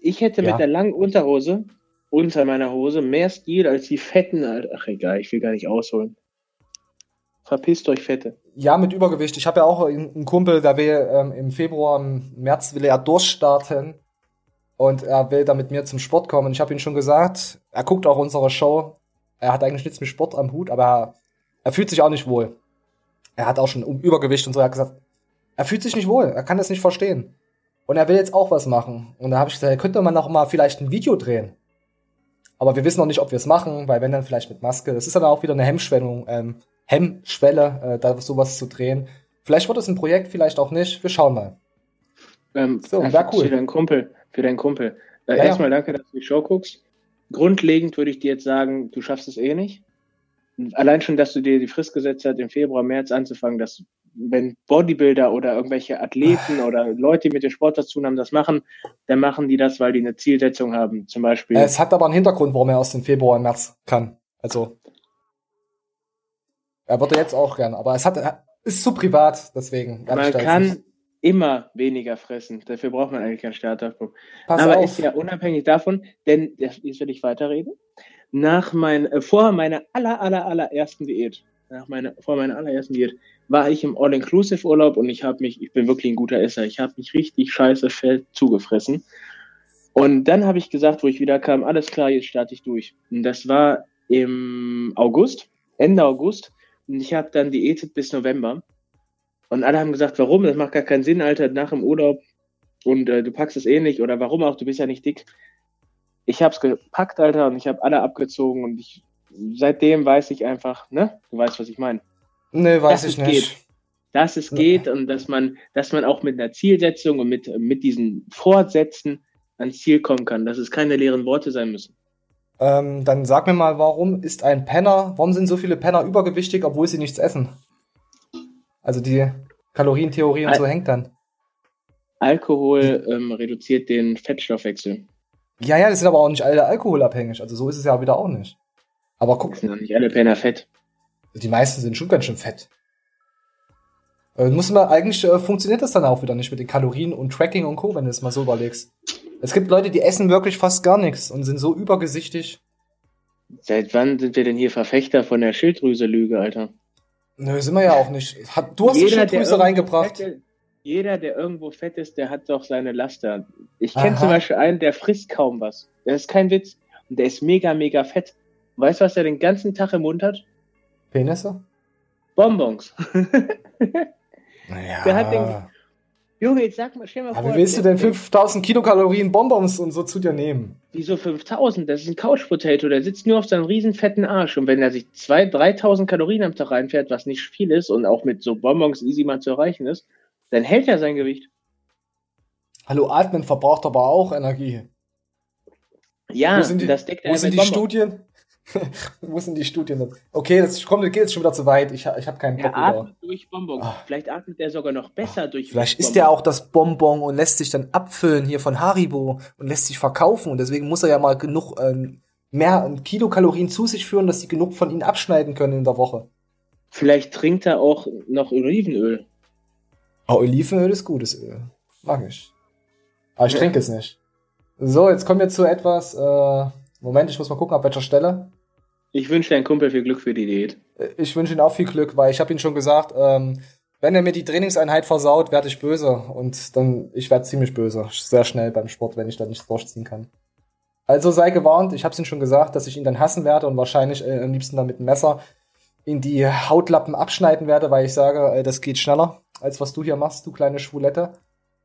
Ich hätte ja. mit der langen Unterhose unter meiner Hose mehr Stil als die Fetten, Alter. Ach egal, ich will gar nicht ausholen. Verpisst euch Fette. Ja, mit Übergewicht. Ich habe ja auch einen Kumpel, der will ähm, im Februar, im März will er durchstarten. Und er will da mit mir zum Sport kommen. Ich habe ihm schon gesagt, er guckt auch unsere Show. Er hat eigentlich nichts mit Sport am Hut, aber er, fühlt sich auch nicht wohl. Er hat auch schon Übergewicht und so. Er hat gesagt, er fühlt sich nicht wohl. Er kann das nicht verstehen. Und er will jetzt auch was machen. Und da habe ich gesagt, könnte man noch mal vielleicht ein Video drehen. Aber wir wissen noch nicht, ob wir es machen, weil wenn dann vielleicht mit Maske. Das ist dann auch wieder eine Hemmschwelle, ähm, Hemmschwelle, äh, da sowas zu drehen. Vielleicht wird es ein Projekt, vielleicht auch nicht. Wir schauen mal. Ähm, so, wäre cool. Für deinen Kumpel. Für deinen Kumpel. Äh, ja, erstmal danke, dass du die Show guckst. Grundlegend würde ich dir jetzt sagen, du schaffst es eh nicht. Allein schon, dass du dir die Frist gesetzt hast, im Februar, März anzufangen, dass wenn Bodybuilder oder irgendwelche Athleten oder Leute, die mit dem Sport dazu haben, das machen, dann machen die das, weil die eine Zielsetzung haben. Zum Beispiel. Es hat aber einen Hintergrund, warum er erst im Februar und März kann. Also. Er würde jetzt auch gern, aber es hat, ist zu privat, deswegen. Man kann. Immer weniger fressen. Dafür braucht man eigentlich keinen Startdatum. aber auf. ist ja unabhängig davon, denn, jetzt will ich weiterreden. Nach mein, äh, vor meiner aller, aller, allerersten Diät, nach meiner, vor meiner allerersten Diät, war ich im All-Inclusive-Urlaub und ich habe mich, ich bin wirklich ein guter Esser, ich habe mich richtig scheiße fett zugefressen. Und dann habe ich gesagt, wo ich wieder kam, alles klar, jetzt starte ich durch. Und das war im August, Ende August. Und ich habe dann diätet bis November. Und alle haben gesagt, warum? Das macht gar keinen Sinn, Alter, nach dem Urlaub. Und äh, du packst es eh nicht. Oder warum auch? Du bist ja nicht dick. Ich habe es gepackt, Alter, und ich habe alle abgezogen. Und ich seitdem weiß ich einfach, ne? Du weißt, was ich meine. Nee, weiß ich nicht. Geht. Dass es geht und dass man, dass man auch mit einer Zielsetzung und mit, mit diesen Fortsätzen ans Ziel kommen kann, dass es keine leeren Worte sein müssen. Ähm, dann sag mir mal, warum ist ein Penner, warum sind so viele Penner übergewichtig, obwohl sie nichts essen? Also die Kalorientheorie und Al so hängt dann. Alkohol ähm, reduziert den Fettstoffwechsel. Ja, ja, das sind aber auch nicht alle alkoholabhängig. Also so ist es ja wieder auch nicht. Aber guck. Das sind doch nicht alle Penner fett. Die meisten sind schon ganz schön fett. Äh, muss man eigentlich äh, funktioniert das dann auch wieder nicht mit den Kalorien und Tracking und Co, wenn du es mal so überlegst. Es gibt Leute, die essen wirklich fast gar nichts und sind so übergesichtig. Seit wann sind wir denn hier Verfechter von der Schilddrüse-Lüge, Alter? Nö, sind wir ja auch nicht. Du hast jeder, die Schilddrüse reingebracht. Fette, jeder, der irgendwo fett ist, der hat doch seine Laster. Ich kenne zum Beispiel einen, der frisst kaum was. Das ist kein Witz. Und der ist mega, mega fett. Weißt du, was er den ganzen Tag im Mund hat? Penisse? Bonbons. <laughs> naja. Der hat den. Junge, jetzt sag mal, stell mal Aber vor. Wie willst du denn 5000 Kilokalorien Bonbons und so zu dir nehmen? Wieso 5000? Das ist ein Couch Potato. Der sitzt nur auf seinem riesen fetten Arsch. Und wenn er sich 2.000, 3000 Kalorien am Tag reinfährt, was nicht viel ist und auch mit so Bonbons easy mal zu erreichen ist, dann hält er sein Gewicht. Hallo, Atmen verbraucht aber auch Energie. Ja, die, das deckt er Wo sind die. Studien? <laughs> Wo sind die Studien? Okay, das kommt, geht jetzt schon wieder zu weit. Ich, ich habe keinen Bock. Er atmet durch Bonbon. Oh. Vielleicht atmet er sogar noch besser oh. durch Vielleicht isst er auch das Bonbon und lässt sich dann abfüllen hier von Haribo und lässt sich verkaufen. Und deswegen muss er ja mal genug äh, mehr Kilokalorien zu sich führen, dass sie genug von ihnen abschneiden können in der Woche. Vielleicht trinkt er auch noch Olivenöl. Oh, Olivenöl ist gutes Öl. Mag ich. Aber ich ja. trinke es nicht. So, jetzt kommen wir zu etwas. Äh, Moment, ich muss mal gucken, ab welcher Stelle. Ich wünsche deinem Kumpel viel Glück für die Diät. Ich wünsche ihm auch viel Glück, weil ich habe ihm schon gesagt, ähm, wenn er mir die Trainingseinheit versaut, werde ich böse. Und dann, ich werde ziemlich böse. Sehr schnell beim Sport, wenn ich da nichts durchziehen kann. Also sei gewarnt, ich habe es ihm schon gesagt, dass ich ihn dann hassen werde und wahrscheinlich äh, am liebsten dann mit dem Messer in die Hautlappen abschneiden werde, weil ich sage, äh, das geht schneller, als was du hier machst, du kleine Schwulette.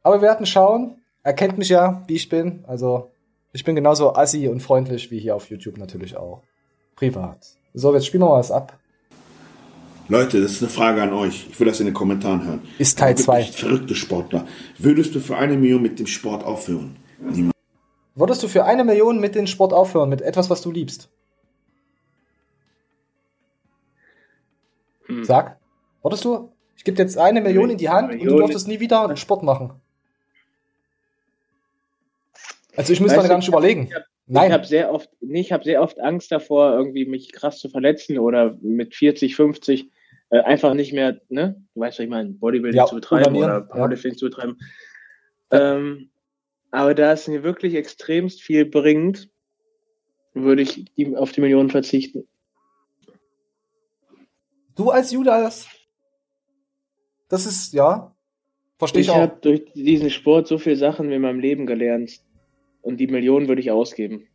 Aber wir werden schauen. Er kennt mich ja, wie ich bin. Also ich bin genauso assi und freundlich wie hier auf YouTube natürlich auch privat. So, jetzt spielen wir mal was ab. Leute, das ist eine Frage an euch. Ich will das in den Kommentaren hören. Ist Teil 2. Verrückte Sportler. Würdest du für eine Million mit dem Sport aufhören? Niemand. Würdest du für eine Million mit dem Sport aufhören, mit etwas, was du liebst? Hm. Sag. Würdest du? Ich gebe jetzt eine Million in die Hand und du dürftest nie wieder Sport machen. Also ich muss mir gar nicht überlegen. Ich Nein. Ich habe sehr oft, nee, ich habe sehr oft Angst davor, irgendwie mich krass zu verletzen oder mit 40, 50 äh, einfach nicht mehr, ne? Du weißt, was ich meine, Bodybuilding ja, zu betreiben oder Powerlifting ja. zu betreiben. Ähm, aber da es mir wirklich extremst viel bringt, würde ich auf die Millionen verzichten. Du als Judas, das ist, ja, verstehe ich, ich auch. Ich habe durch diesen Sport so viele Sachen in meinem Leben gelernt, und die Millionen würde ich ausgeben.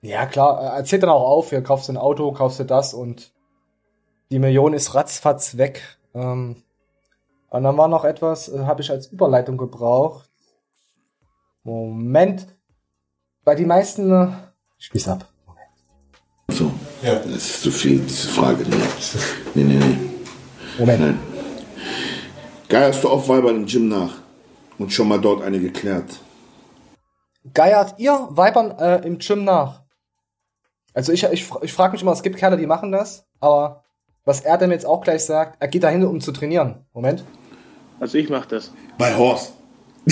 Ja, klar. Erzähl dann auch auf, hier kaufst du ein Auto, kaufst du das und die Million ist ratzfatz weg. Ähm, und dann war noch etwas, äh, habe ich als Überleitung gebraucht. Moment. Bei die meisten, äh, ich spiel's ab. Moment. So, ja. das ist zu viel, diese Frage. Nee, nee, nee. nee. Moment. Nein. Geierst du oft Weiber im Gym nach und schon mal dort eine geklärt? Geiert ihr Weibern äh, im Gym nach? Also ich, ich, ich frage mich immer, es gibt Kerle, die machen das, aber was er dann jetzt auch gleich sagt, er geht dahin, um zu trainieren. Moment. Also ich mach das. Bei Horst.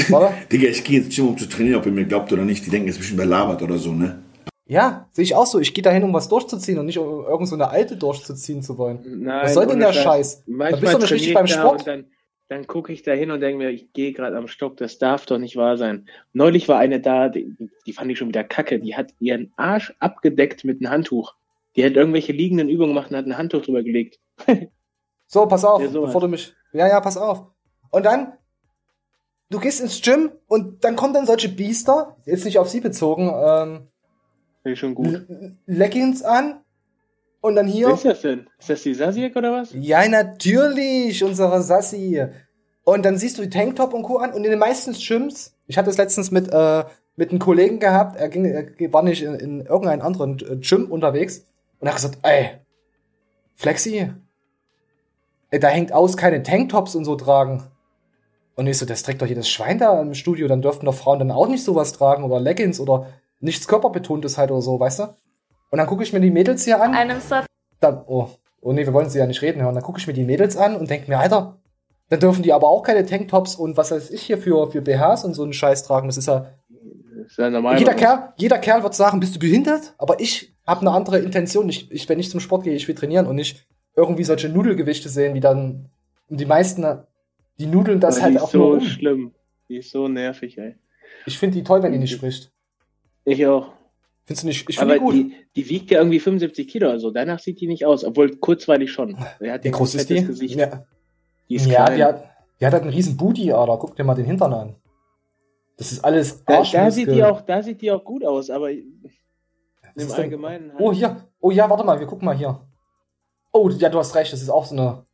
Warte. <laughs> Digga, ich gehe ins Gym, um zu trainieren, ob ihr mir glaubt oder nicht. Die denken, es ist ein bisschen belabert oder so, ne? Ja, sehe ich auch so. Ich gehe dahin, um was durchzuziehen und nicht um irgend so eine alte durchzuziehen zu wollen. Nein, was soll denn der Scheiß? Da bist du nicht richtig beim Sport. Dann, dann gucke ich da hin und denke mir, ich gehe gerade am Stock, das darf doch nicht wahr sein. Neulich war eine da, die, die fand ich schon wieder kacke, die hat ihren Arsch abgedeckt mit einem Handtuch. Die hat irgendwelche liegenden Übungen gemacht und hat ein Handtuch drüber gelegt. <laughs> so, pass auf, ja, so bevor du mich. Ja, ja, pass auf. Und dann, du gehst ins Gym und dann kommen dann solche Biester, jetzt nicht auf sie bezogen, ähm, Finde ich schon gut. Leggings an und dann hier. Wer ist das denn? Ist das die Sasiek oder was? Ja, natürlich, unsere Sassi. Und dann siehst du die Tanktop und Co. an und in den meisten Gyms, ich hatte es letztens mit, äh, mit einem Kollegen gehabt, er, ging, er war nicht in, in irgendeinem anderen äh, Gym unterwegs und er hat gesagt, ey, Flexi, ey, da hängt aus, keine Tanktops und so tragen. Und ich so, das trägt doch jedes Schwein da im Studio, dann dürften doch Frauen dann auch nicht sowas tragen oder Leggings oder nichts körperbetontes halt oder so, weißt du? Und dann gucke ich mir die Mädels hier an. Einem Satz. Dann, oh, oh nee, wir wollen sie ja nicht reden hören. Dann gucke ich mir die Mädels an und denke mir, Alter, dann dürfen die aber auch keine Tanktops und was weiß ich hier für, für BHs und so einen Scheiß tragen. Das ist ja. Das ist ja normal. Jeder Kerl, jeder Kerl wird sagen, bist du behindert? Aber ich habe eine andere Intention. Ich, ich, wenn ich zum Sport gehe, ich will trainieren und nicht irgendwie solche Nudelgewichte sehen, wie dann die meisten, die nudeln das Aber halt die auch so nur um. schlimm. Die ist so nervig, ey. Ich finde die toll, wenn die nicht spricht. Ich auch. Findest du nicht? Ich finde die gut. Die, die, wiegt ja irgendwie 75 Kilo, also danach sieht die nicht aus, obwohl kurzweilig schon. Wie groß ist die? Gesicht. Ja, die, ist ja die, hat, die hat halt einen riesen Booty, Alter. Guck dir mal den Hintern an. Das ist alles da, da sieht die auch, Da sieht die auch gut aus, aber im Allgemeinen. Halt. Oh, hier. Oh ja, warte mal, wir gucken mal hier. Oh, ja, du hast recht, das ist auch so eine,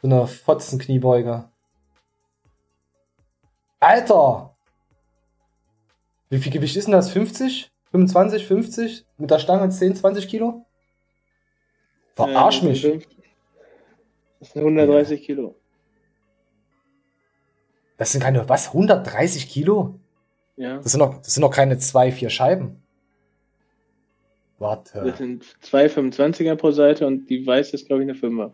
so eine Fotzen-Kniebeuge. Alter! Wie viel Gewicht ist denn das? 50? 25, 50? Mit der Stange 10, 20 Kilo? Verarsch mich. Das sind 130 ja. Kilo. Das sind keine, was? 130 Kilo? Ja. Das sind noch, das sind noch keine zwei, vier Scheiben. Warte. Das sind zwei 25er pro Seite und die weiße ist, glaube ich, eine 5er.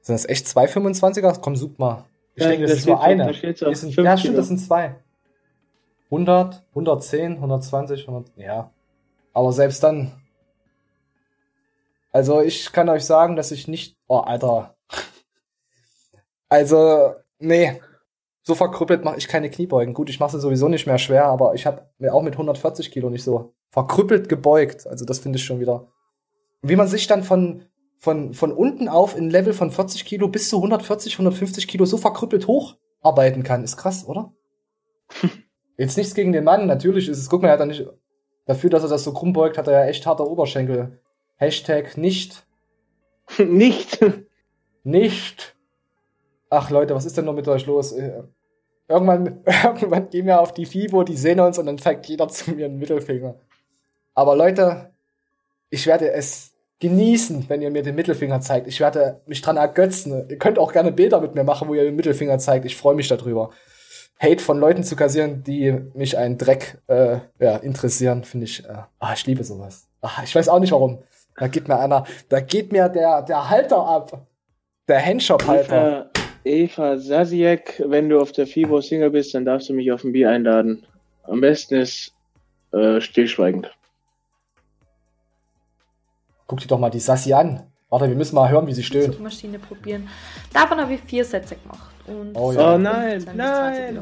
Sind das echt zwei 25er? Komm, such mal. Ich ja, denke, das, das ist nur eine. Da sind, ja, stimmt, das sind zwei. 100, 110, 120, 100, ja. Aber selbst dann. Also ich kann euch sagen, dass ich nicht. Oh, Alter. Also, nee. So verkrüppelt mache ich keine Kniebeugen. Gut, ich mache sie sowieso nicht mehr schwer, aber ich habe mir auch mit 140 Kilo nicht so verkrüppelt gebeugt. Also das finde ich schon wieder. Wie man sich dann von, von, von unten auf in Level von 40 Kilo bis zu 140, 150 Kilo so verkrüppelt hocharbeiten kann, ist krass, oder? <laughs> Jetzt nichts gegen den Mann, natürlich ist es, guck mal, er hat er nicht, dafür, dass er das so krumm beugt, hat er ja echt harter Oberschenkel. Hashtag nicht. <laughs> nicht. nicht. Ach Leute, was ist denn noch mit euch los? Äh, irgendwann, <laughs> irgendwann gehen wir auf die FIBO, die sehen uns und dann zeigt jeder zu mir einen Mittelfinger. Aber Leute, ich werde es genießen, wenn ihr mir den Mittelfinger zeigt. Ich werde mich dran ergötzen. Ihr könnt auch gerne Bilder mit mir machen, wo ihr den Mittelfinger zeigt. Ich freue mich darüber. Hate von Leuten zu kassieren, die mich einen Dreck äh, ja, interessieren, finde ich, äh, ah, ich liebe sowas. Ach, ich weiß auch nicht warum. Da geht mir einer, da geht mir der, der Halter ab. Der Handshop-Halter. Eva, Eva Sasiek, wenn du auf der FIBO Single bist, dann darfst du mich auf ein Bier einladen. Am besten ist äh, stillschweigend. Guck dir doch mal die Sassi an. Warte, wir müssen mal hören, wie sie stöhnt. Maschine probieren. Davon habe ich vier Sätze gemacht. Und oh, ja. oh nein, nein.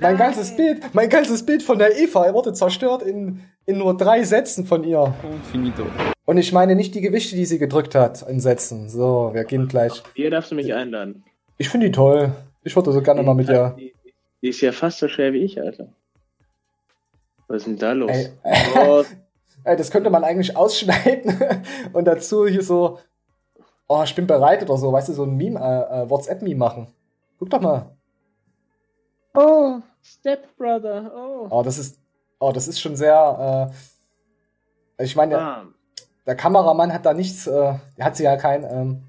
Mein ganzes Bild, mein ganzes Bild von der Eva wurde zerstört in, in nur drei Sätzen von ihr. Und finito. Und ich meine nicht die Gewichte, die sie gedrückt hat in Sätzen. So, wer geht gleich? Hier darfst du mich einladen. Ich finde die toll. Ich würde so gerne mal mit ihr. Die, die, ist ja fast so schwer wie ich, Alter. Was ist denn da los? Ey, oh. <laughs> Ey, das könnte man eigentlich ausschneiden <laughs> und dazu hier so, oh, ich bin bereit oder so, weißt du, so ein Meme, äh, äh, WhatsApp-Meme machen. Guck doch mal. Oh, Stepbrother, oh. Oh, das ist, oh, das ist schon sehr, äh, ich meine, ah. der Kameramann hat da nichts, äh, er hat sie ja kein, ähm,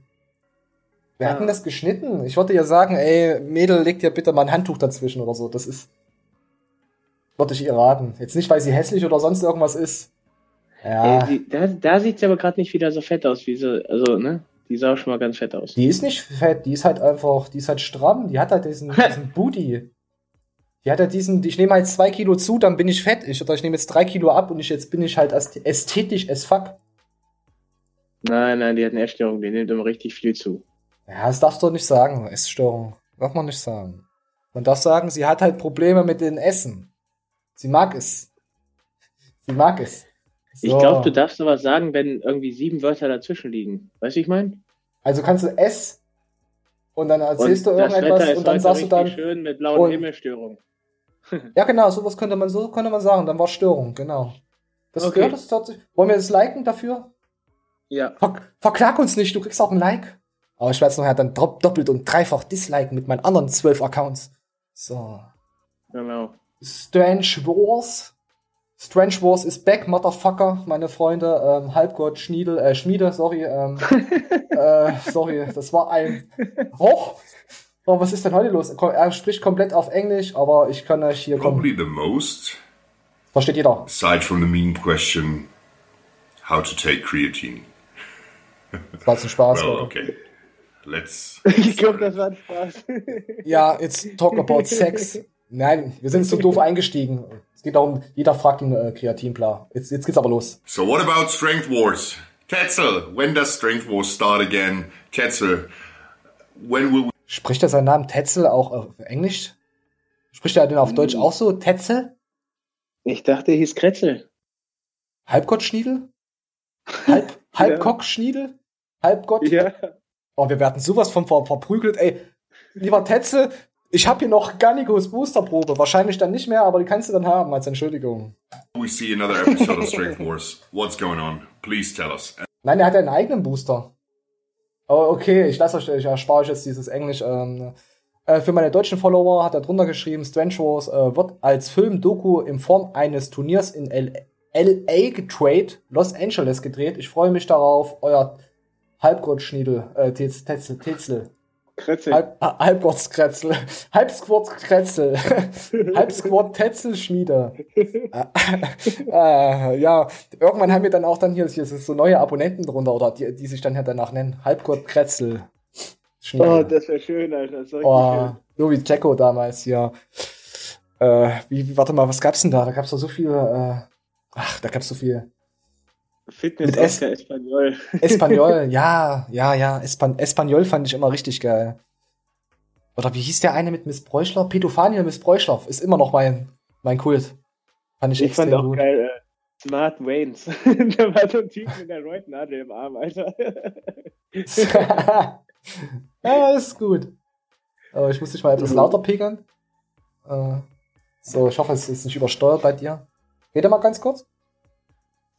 Wir ja. hatten das geschnitten. Ich wollte ja sagen, ey, Mädel, leg dir bitte mal ein Handtuch dazwischen oder so. Das ist. Würde ich ihr raten. Jetzt nicht, weil sie hässlich oder sonst irgendwas ist. Ja. Ey, die, da, da sieht sie aber gerade nicht wieder so fett aus, wie sie. Also, ne? Die sah schon mal ganz fett aus. Die ist nicht fett, die ist halt einfach, die ist halt stramm, die hat halt diesen, diesen Booty. Die hat halt diesen, ich nehme halt zwei Kilo zu, dann bin ich fett. Ich, oder ich nehme jetzt drei Kilo ab und ich, jetzt bin ich halt ästhetisch as fuck. Nein, nein, die hat eine Essstörung, die nimmt immer richtig viel zu. Ja, das darfst du doch nicht sagen, Essstörung. Darf man nicht sagen. Man darf sagen, sie hat halt Probleme mit dem Essen. Sie mag es. Sie mag es. So. Ich glaube, du darfst aber sagen, wenn irgendwie sieben Wörter dazwischen liegen. Weißt du, ich meine? Also kannst du S und dann erzählst und du irgendetwas und dann sagst du dann. schön mit blauen Himmelstörung. <laughs> ja, genau, sowas könnte man, so könnte man sagen. Dann war Störung, genau. Das okay. gehört das tatsächlich. Wollen wir das liken dafür? Ja. Ver verklag uns nicht, du kriegst auch ein Like. Aber ich werde es nachher dann doppelt und dreifach disliken mit meinen anderen zwölf Accounts. So. Genau. Strange Wars. Strange Wars is back, Motherfucker, meine Freunde. Ähm, Halbgott, Schniedel, äh, Schmiede, sorry. Ähm, <laughs> äh, sorry, das war ein. Oh, oh, was ist denn heute los? Er spricht komplett auf Englisch, aber ich kann euch hier. Probably the most. Versteht jeder. Aside from the mean question, how to take creatine. Das war ein Spaß. well, okay. Let's. <laughs> ich glaube, das war ein Spaß. ja, jetzt talk about sex. <laughs> Nein, wir sind so doof <laughs> eingestiegen. Es geht darum, jeder fragt den äh, Kreatinplan. Jetzt, jetzt geht's aber los. So what about Strength Wars? Tetzel, when does Strength Wars start again? Tetzel, when will we... Spricht er seinen Namen Tetzel auch auf Englisch? Spricht er den auf Deutsch auch so? Tetzel? Ich dachte, er hieß Kretzel. Halbgottschniedel? <laughs> Halb, Halbkockschniedel? Halbgott? Ja. Oh, wir werden sowas von ver verprügelt. Ey, lieber Tetzel, ich habe hier noch Garnigos Boosterprobe. Wahrscheinlich dann nicht mehr, aber die kannst du dann haben als Entschuldigung. We see another episode of Strength Wars. What's going on? Please tell us. Nein, er hat einen eigenen Booster. Oh, okay, ich lasse euch, ich erspare euch jetzt dieses Englisch. Ähm, äh, für meine deutschen Follower hat er drunter geschrieben, Strange Wars äh, wird als Film-Doku in Form eines Turniers in LA getrade, Los Angeles gedreht. Ich freue mich darauf, euer Halbgott-Schniedel, äh, Tetzel, Tetzel. Kretzel. Halb, Halbgottkretzel. <laughs> Halbsquart-Kretzel. <laughs> Halbsquart-Tetzelschmiede. <laughs> äh, ja, irgendwann haben wir dann auch dann hier, hier so neue Abonnenten drunter, oder die, die sich dann ja danach nennen. Halbgott-Kretzel. Oh, das wäre schön, Alter. Das oh, schön. So wie Jacko damals, ja. Äh, wie, warte mal, was gab's denn da? Da gab's doch so viel, äh, ach, da gab's so viel. Fitness mit es Espanol. <laughs> Espanol, ja, ja, ja. Espan Espanol fand ich immer richtig geil. Oder wie hieß der eine mit Miss Bräuschler? Pedophania Miss Bräuschler ist immer noch mein, mein Kult. Fand ich, ich fand auch gut. geil, äh, Smart Waynes. <laughs> da war so ein Typ mit der Reutnadel im Arm, Alter. <laughs> ja, ist gut. Aber ich muss dich mal etwas lauter pegeln. Äh, so, ich hoffe, es ist nicht übersteuert bei dir. Geht mal ganz kurz?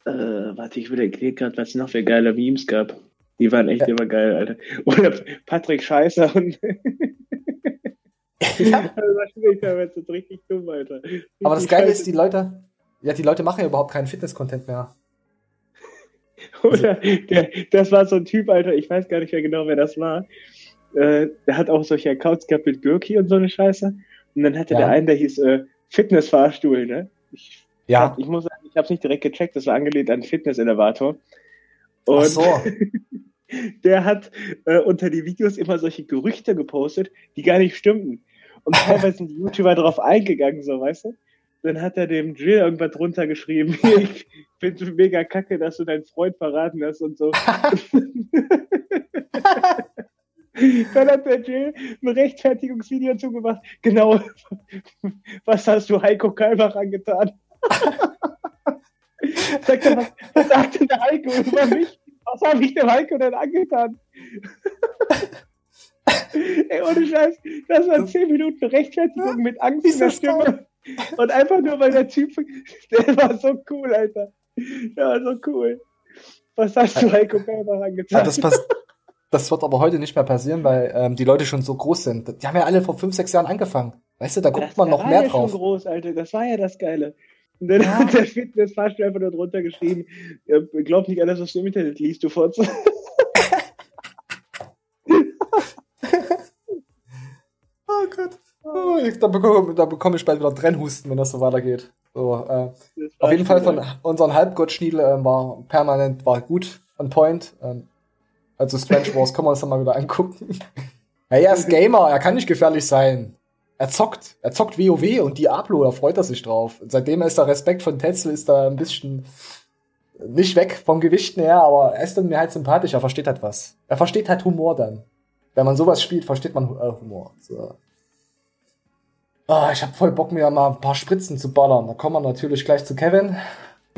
Äh, warte, ich überlege gerade, was es noch für geile Memes gab. Die waren echt ja. immer geil, Alter. Oder Patrick Scheißer und. <laughs> ja. das ist richtig dumm, Alter. Aber das Geile ist, die Leute, ja, die Leute machen ja überhaupt keinen Fitness-Content mehr. <laughs> Oder der, das war so ein Typ, Alter, ich weiß gar nicht mehr genau, wer das war. Äh, der hat auch solche Accounts gehabt mit Gürki und so eine Scheiße. Und dann hatte ja. der einen, der hieß äh, Fitnessfahrstuhl, ne? Ich, ja. Ich muss sagen, ich habe es nicht direkt gecheckt, das war angelehnt an Fitness-Elevator. Und Ach so. <laughs> der hat äh, unter die Videos immer solche Gerüchte gepostet, die gar nicht stimmten. Und teilweise sind die YouTuber darauf eingegangen, so, weißt du? Dann hat er dem Jill irgendwas drunter geschrieben. <laughs> ich finde mega kacke, dass du deinen Freund verraten hast und so. <laughs> Dann hat der Jill ein Rechtfertigungsvideo zugemacht. Genau, was hast du Heiko Kalbach angetan? <laughs> Sagt er, was, was sagt denn der Heiko über mich? Was habe ich dem Heiko denn angetan? <laughs> Ey, ohne Scheiß, das waren 10 Minuten Rechtfertigung mit Angst in der Stimme. Und einfach nur, weil der Typ, der war so cool, Alter. Der war so cool. Was hast du Heiko Kalbach angetan? Ja, das passt. Das wird aber heute nicht mehr passieren, weil ähm, die Leute schon so groß sind. Die haben ja alle vor fünf, sechs Jahren angefangen. Weißt du, da guckt das man noch mehr ja drauf. Schon groß, Alter. Das war ja das Geile. Und dann ja. hat der Fitnessfahrstuhl einfach nur drunter geschrieben, glaub nicht alles, was du im Internet liest, du Fotz. <laughs> oh Gott. Oh, da bekomme, da bekomme ich bald wieder Trennhusten, wenn das so weitergeht. So, äh, auf jeden Fall von ja. unseren Halbgott-Schniedel äh, war permanent war gut on point. Ähm, also Strange Wars kann man uns dann mal wieder angucken. <laughs> Naja, er ist <laughs> Gamer, er kann nicht gefährlich sein. Er zockt, er zockt WoW und Diablo, da freut er sich drauf. Und seitdem ist der Respekt von Tetzel ist da ein bisschen nicht weg vom Gewichten her, aber er ist dann mir halt sympathisch, er versteht halt was. Er versteht halt Humor dann. Wenn man sowas spielt, versteht man äh, Humor. So. Oh, ich habe voll Bock, mir mal ein paar Spritzen zu ballern. Da kommen wir natürlich gleich zu Kevin.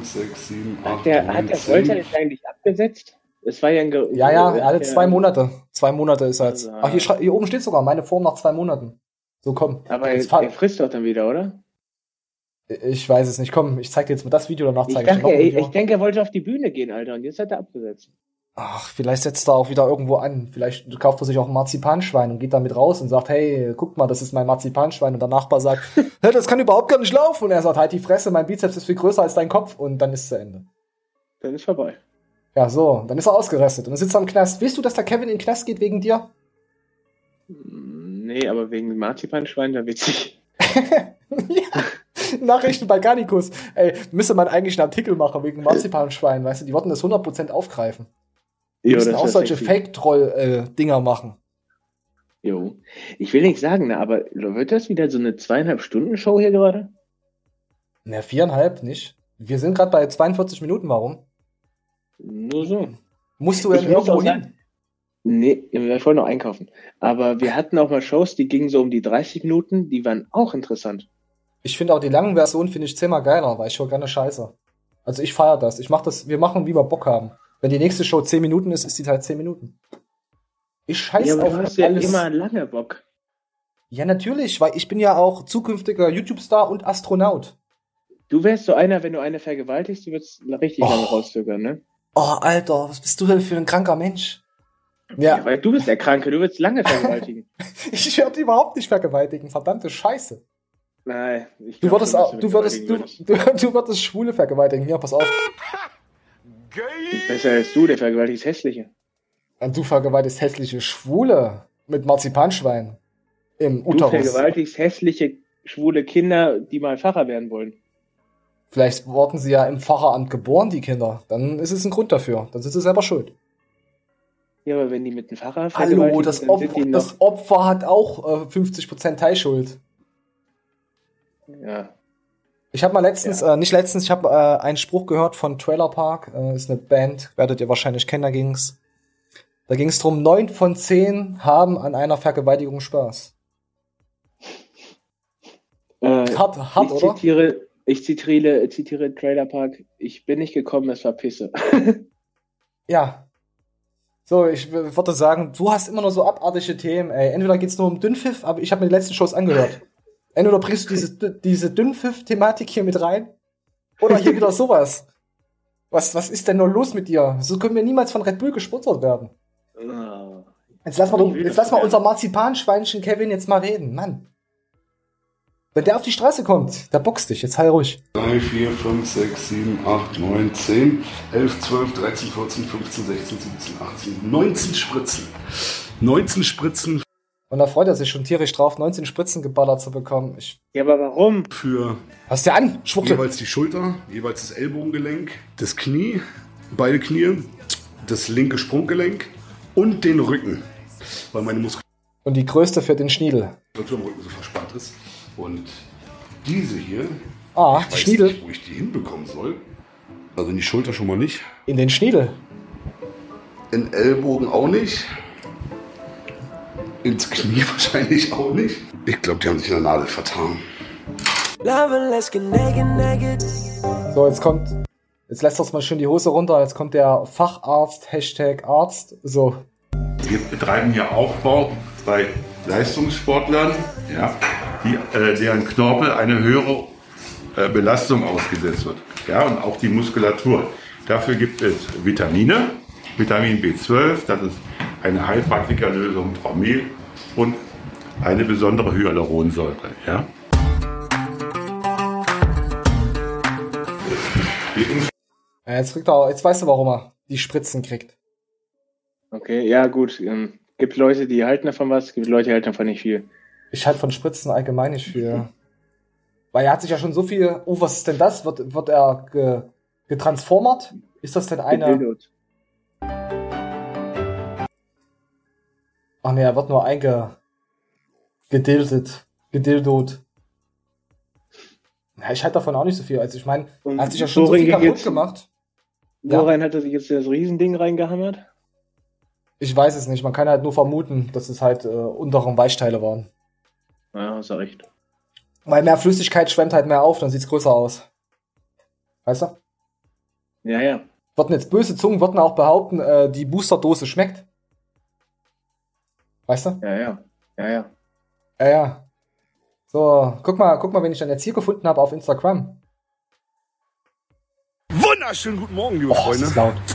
6, 7, 8, hat der, 9, hat der Volta jetzt eigentlich abgesetzt? Es war ja ein Ge Ja, ja, alle zwei Monate. Zwei Monate ist er jetzt. Also, Ach, hier, hier, oben steht sogar meine Form nach zwei Monaten. So, komm. Aber er, er frisst doch dann wieder, oder? Ich weiß es nicht. Komm, ich zeig dir jetzt mal das Video, danach zeige ich, ich, ich, ich denke, er wollte auf die Bühne gehen, Alter, und jetzt hat er abgesetzt. Ach, vielleicht setzt er auch wieder irgendwo an. Vielleicht kauft er sich auch ein Marzipanschwein und geht damit raus und sagt, hey, guck mal, das ist mein Marzipanschwein. Und der Nachbar sagt, <laughs> das kann überhaupt gar nicht laufen. Und er sagt, halt die Fresse, mein Bizeps ist viel größer als dein Kopf. Und dann ist es zu Ende. Dann ist vorbei. Ja, so, dann ist er ausgerastet und dann sitzt er im Knast. Willst du, dass der Kevin in den Knast geht wegen dir? Nee, aber wegen Marzipanschwein, da witzig. <laughs> ja. Nachrichten bei Garnicus. Ey, müsste man eigentlich einen Artikel machen wegen Marzipanschwein, weißt du, die wollten das 100% aufgreifen. Die ja, müssen auch solche Fake-Troll-Dinger machen. Jo. Ich will nicht sagen, ne, aber wird das wieder so eine zweieinhalb Stunden Show hier gerade? Ne, viereinhalb nicht. Wir sind gerade bei 42 Minuten, warum? Nur so. Musst du ja irgendwo hin? Nee, ich wollte noch einkaufen. Aber wir hatten auch mal Shows, die gingen so um die 30 Minuten, die waren auch interessant. Ich finde auch die langen Versionen finde ich zehnmal geiler, weil ich höre gerne Scheiße. Also ich feiere das. Ich mach das, wir machen, wie wir Bock haben. Wenn die nächste Show 10 Minuten ist, ist die halt 10 Minuten. Ich scheiße ja, aber auf du hast ja immer lange Bock. Ja, natürlich, weil ich bin ja auch zukünftiger YouTube-Star und Astronaut. Du wärst so einer, wenn du eine vergewaltigst, du würdest richtig oh. lange rauszögern, ne? Oh, Alter, was bist du denn für ein kranker Mensch? Ja. ja weil du bist der Kranke, du würdest lange vergewaltigen. <laughs> ich werde überhaupt nicht vergewaltigen, verdammte Scheiße. Nein, ich du würdest, auch, du würdest, du, du, <laughs> du würdest Schwule vergewaltigen. Hier, pass auf. Besser als du, der vergewaltigt hässliche. Und du vergewaltigst hässliche Schwule mit Marzipanschwein im Uterus. Du vergewaltigst hässliche schwule Kinder, die mal Pfarrer werden wollen. Vielleicht wurden sie ja im Pfarreramt geboren, die Kinder. Dann ist es ein Grund dafür. Dann sind sie selber schuld. Ja, aber wenn die mit dem Pfarrer Hallo, das Opfer, das Opfer hat auch äh, 50% Teilschuld. Ja. Ich habe mal letztens, ja. äh, nicht letztens, ich habe äh, einen Spruch gehört von Trailer Park, äh, ist eine Band, werdet ihr wahrscheinlich kennen, da ging's. Da ging's drum, neun von zehn haben an einer Vergewaltigung Spaß. Äh, hart, hart, ich oder? Zitiere, ich zitiere, zitiere Trailer Park, ich bin nicht gekommen, es war Pisse. <laughs> ja. So, ich würde sagen, du hast immer nur so abartige Themen, ey. Entweder geht's nur um Dünnpfiff, aber ich habe mir die letzten Shows angehört. Entweder bringst du diese, diese Dünnpfiff-Thematik hier mit rein oder hier wieder sowas. Was, was ist denn nur los mit dir? So können wir niemals von Red Bull gesponsert werden. Ah. Jetzt lass mal, jetzt lass mal unser Marzipanschweinchen Kevin jetzt mal reden, Mann. Wenn der auf die Straße kommt, der boxt dich, jetzt heil ruhig. 3, 4, 5, 6, 7, 8, 9, 10, 11, 12, 13, 14, 15, 16, 17, 18, 19 Spritzen. 19 Spritzen und da freut er sich schon tierisch drauf, 19 Spritzen geballert zu bekommen. Ich ja, aber warum? Für. Hast du an? Schwuchtel. Jeweils die Schulter, jeweils das Ellbogengelenk, das Knie, beide Knie, das linke Sprunggelenk und den Rücken. Weil meine Muskulatur. Und die größte für den Schniedel. Rücken so verspannt ist. Und diese hier. Ah, ich weiß Schniedel. Nicht, wo ich die hinbekommen soll. Also in die Schulter schon mal nicht. In den Schniedel. In Ellbogen auch nicht. Ins Knie <laughs> wahrscheinlich auch nicht. Ich glaube, die haben sich in der Nadel vertan. So, jetzt kommt. Jetzt lässt uns mal schön die Hose runter. Jetzt kommt der Facharzt, Hashtag Arzt. So. Wir betreiben hier Aufbau bei Leistungssportlern, ja, die, äh, deren Knorpel eine höhere äh, Belastung ausgesetzt wird. Ja, und auch die Muskulatur. Dafür gibt es Vitamine, Vitamin B12, das ist eine Heilpraktikerlösung Traumel und eine besondere Hyaluronsäure. Ja? Jetzt, kriegt er, jetzt weißt du, warum er die Spritzen kriegt. Okay, ja gut. Ähm, gibt Leute, die halten davon was, gibt Leute, die halten davon nicht viel. Ich halte von Spritzen allgemein nicht viel. Weil er hat sich ja schon so viel. Oh, was ist denn das? Wird, wird er ge, getransformert? Ist das denn eine. Ach nee, er wird nur einge. gedildet. Gedildot. Ja, ich halte davon auch nicht so viel. Also ich meine, er hat sich ja schon so viel kaputt jetzt, gemacht. Worein ja. hat er sich jetzt das Riesending reingehammert? Ich weiß es nicht. Man kann halt nur vermuten, dass es halt äh, unteren Weichteile waren. Ja, hast du recht. Weil mehr Flüssigkeit schwemmt halt mehr auf, dann sieht es größer aus. Weißt du? Ja, ja. Würden jetzt böse Zungen würden auch behaupten, äh, die Boosterdose schmeckt. Weißt du? Ja, ja. Ja, ja. Ja, ja. So, guck mal, guck mal, wenn ich dann jetzt hier gefunden habe auf Instagram. Wunderschönen guten Morgen, liebe oh, Freunde.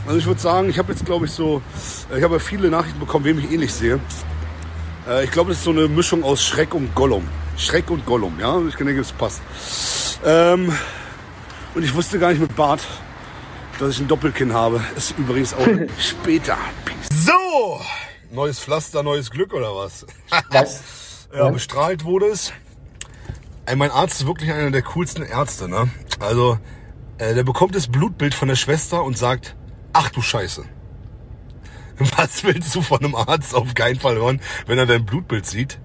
Also ich würde sagen, ich habe jetzt glaube ich so, äh, ich habe ja viele Nachrichten bekommen, wem ich ähnlich sehe. Äh, ich glaube, das ist so eine Mischung aus Schreck und Gollum. Schreck und Gollum, ja. Ich denke, es passt. Ähm, und ich wusste gar nicht mit Bart, dass ich ein Doppelkinn habe. Ist übrigens auch <laughs> später. So, neues Pflaster, neues Glück oder was? Was? <laughs> ja, bestrahlt wurde es. Ey, mein Arzt ist wirklich einer der coolsten Ärzte, ne? Also, äh, der bekommt das Blutbild von der Schwester und sagt, ach du Scheiße. <laughs> Was willst du von einem Arzt auf keinen Fall hören, wenn er dein Blutbild sieht?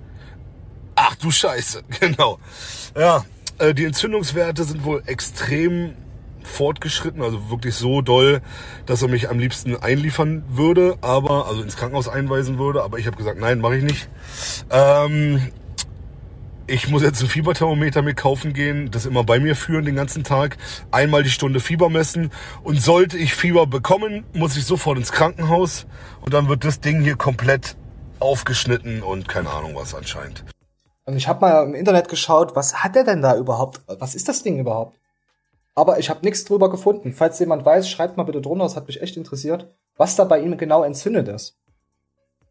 Ach du Scheiße, <laughs> genau. Ja, äh, die Entzündungswerte sind wohl extrem fortgeschritten, also wirklich so doll, dass er mich am liebsten einliefern würde, aber also ins Krankenhaus einweisen würde. Aber ich habe gesagt, nein, mache ich nicht. Ähm, ich muss jetzt ein Fieberthermometer mir kaufen gehen, das immer bei mir führen den ganzen Tag, einmal die Stunde Fieber messen und sollte ich Fieber bekommen, muss ich sofort ins Krankenhaus und dann wird das Ding hier komplett aufgeschnitten und keine Ahnung was anscheinend. Und ich habe mal im Internet geschaut, was hat er denn da überhaupt? Was ist das Ding überhaupt? Aber ich habe nichts drüber gefunden. Falls jemand weiß, schreibt mal bitte drunter, das hat mich echt interessiert, was da bei ihm genau entzündet ist.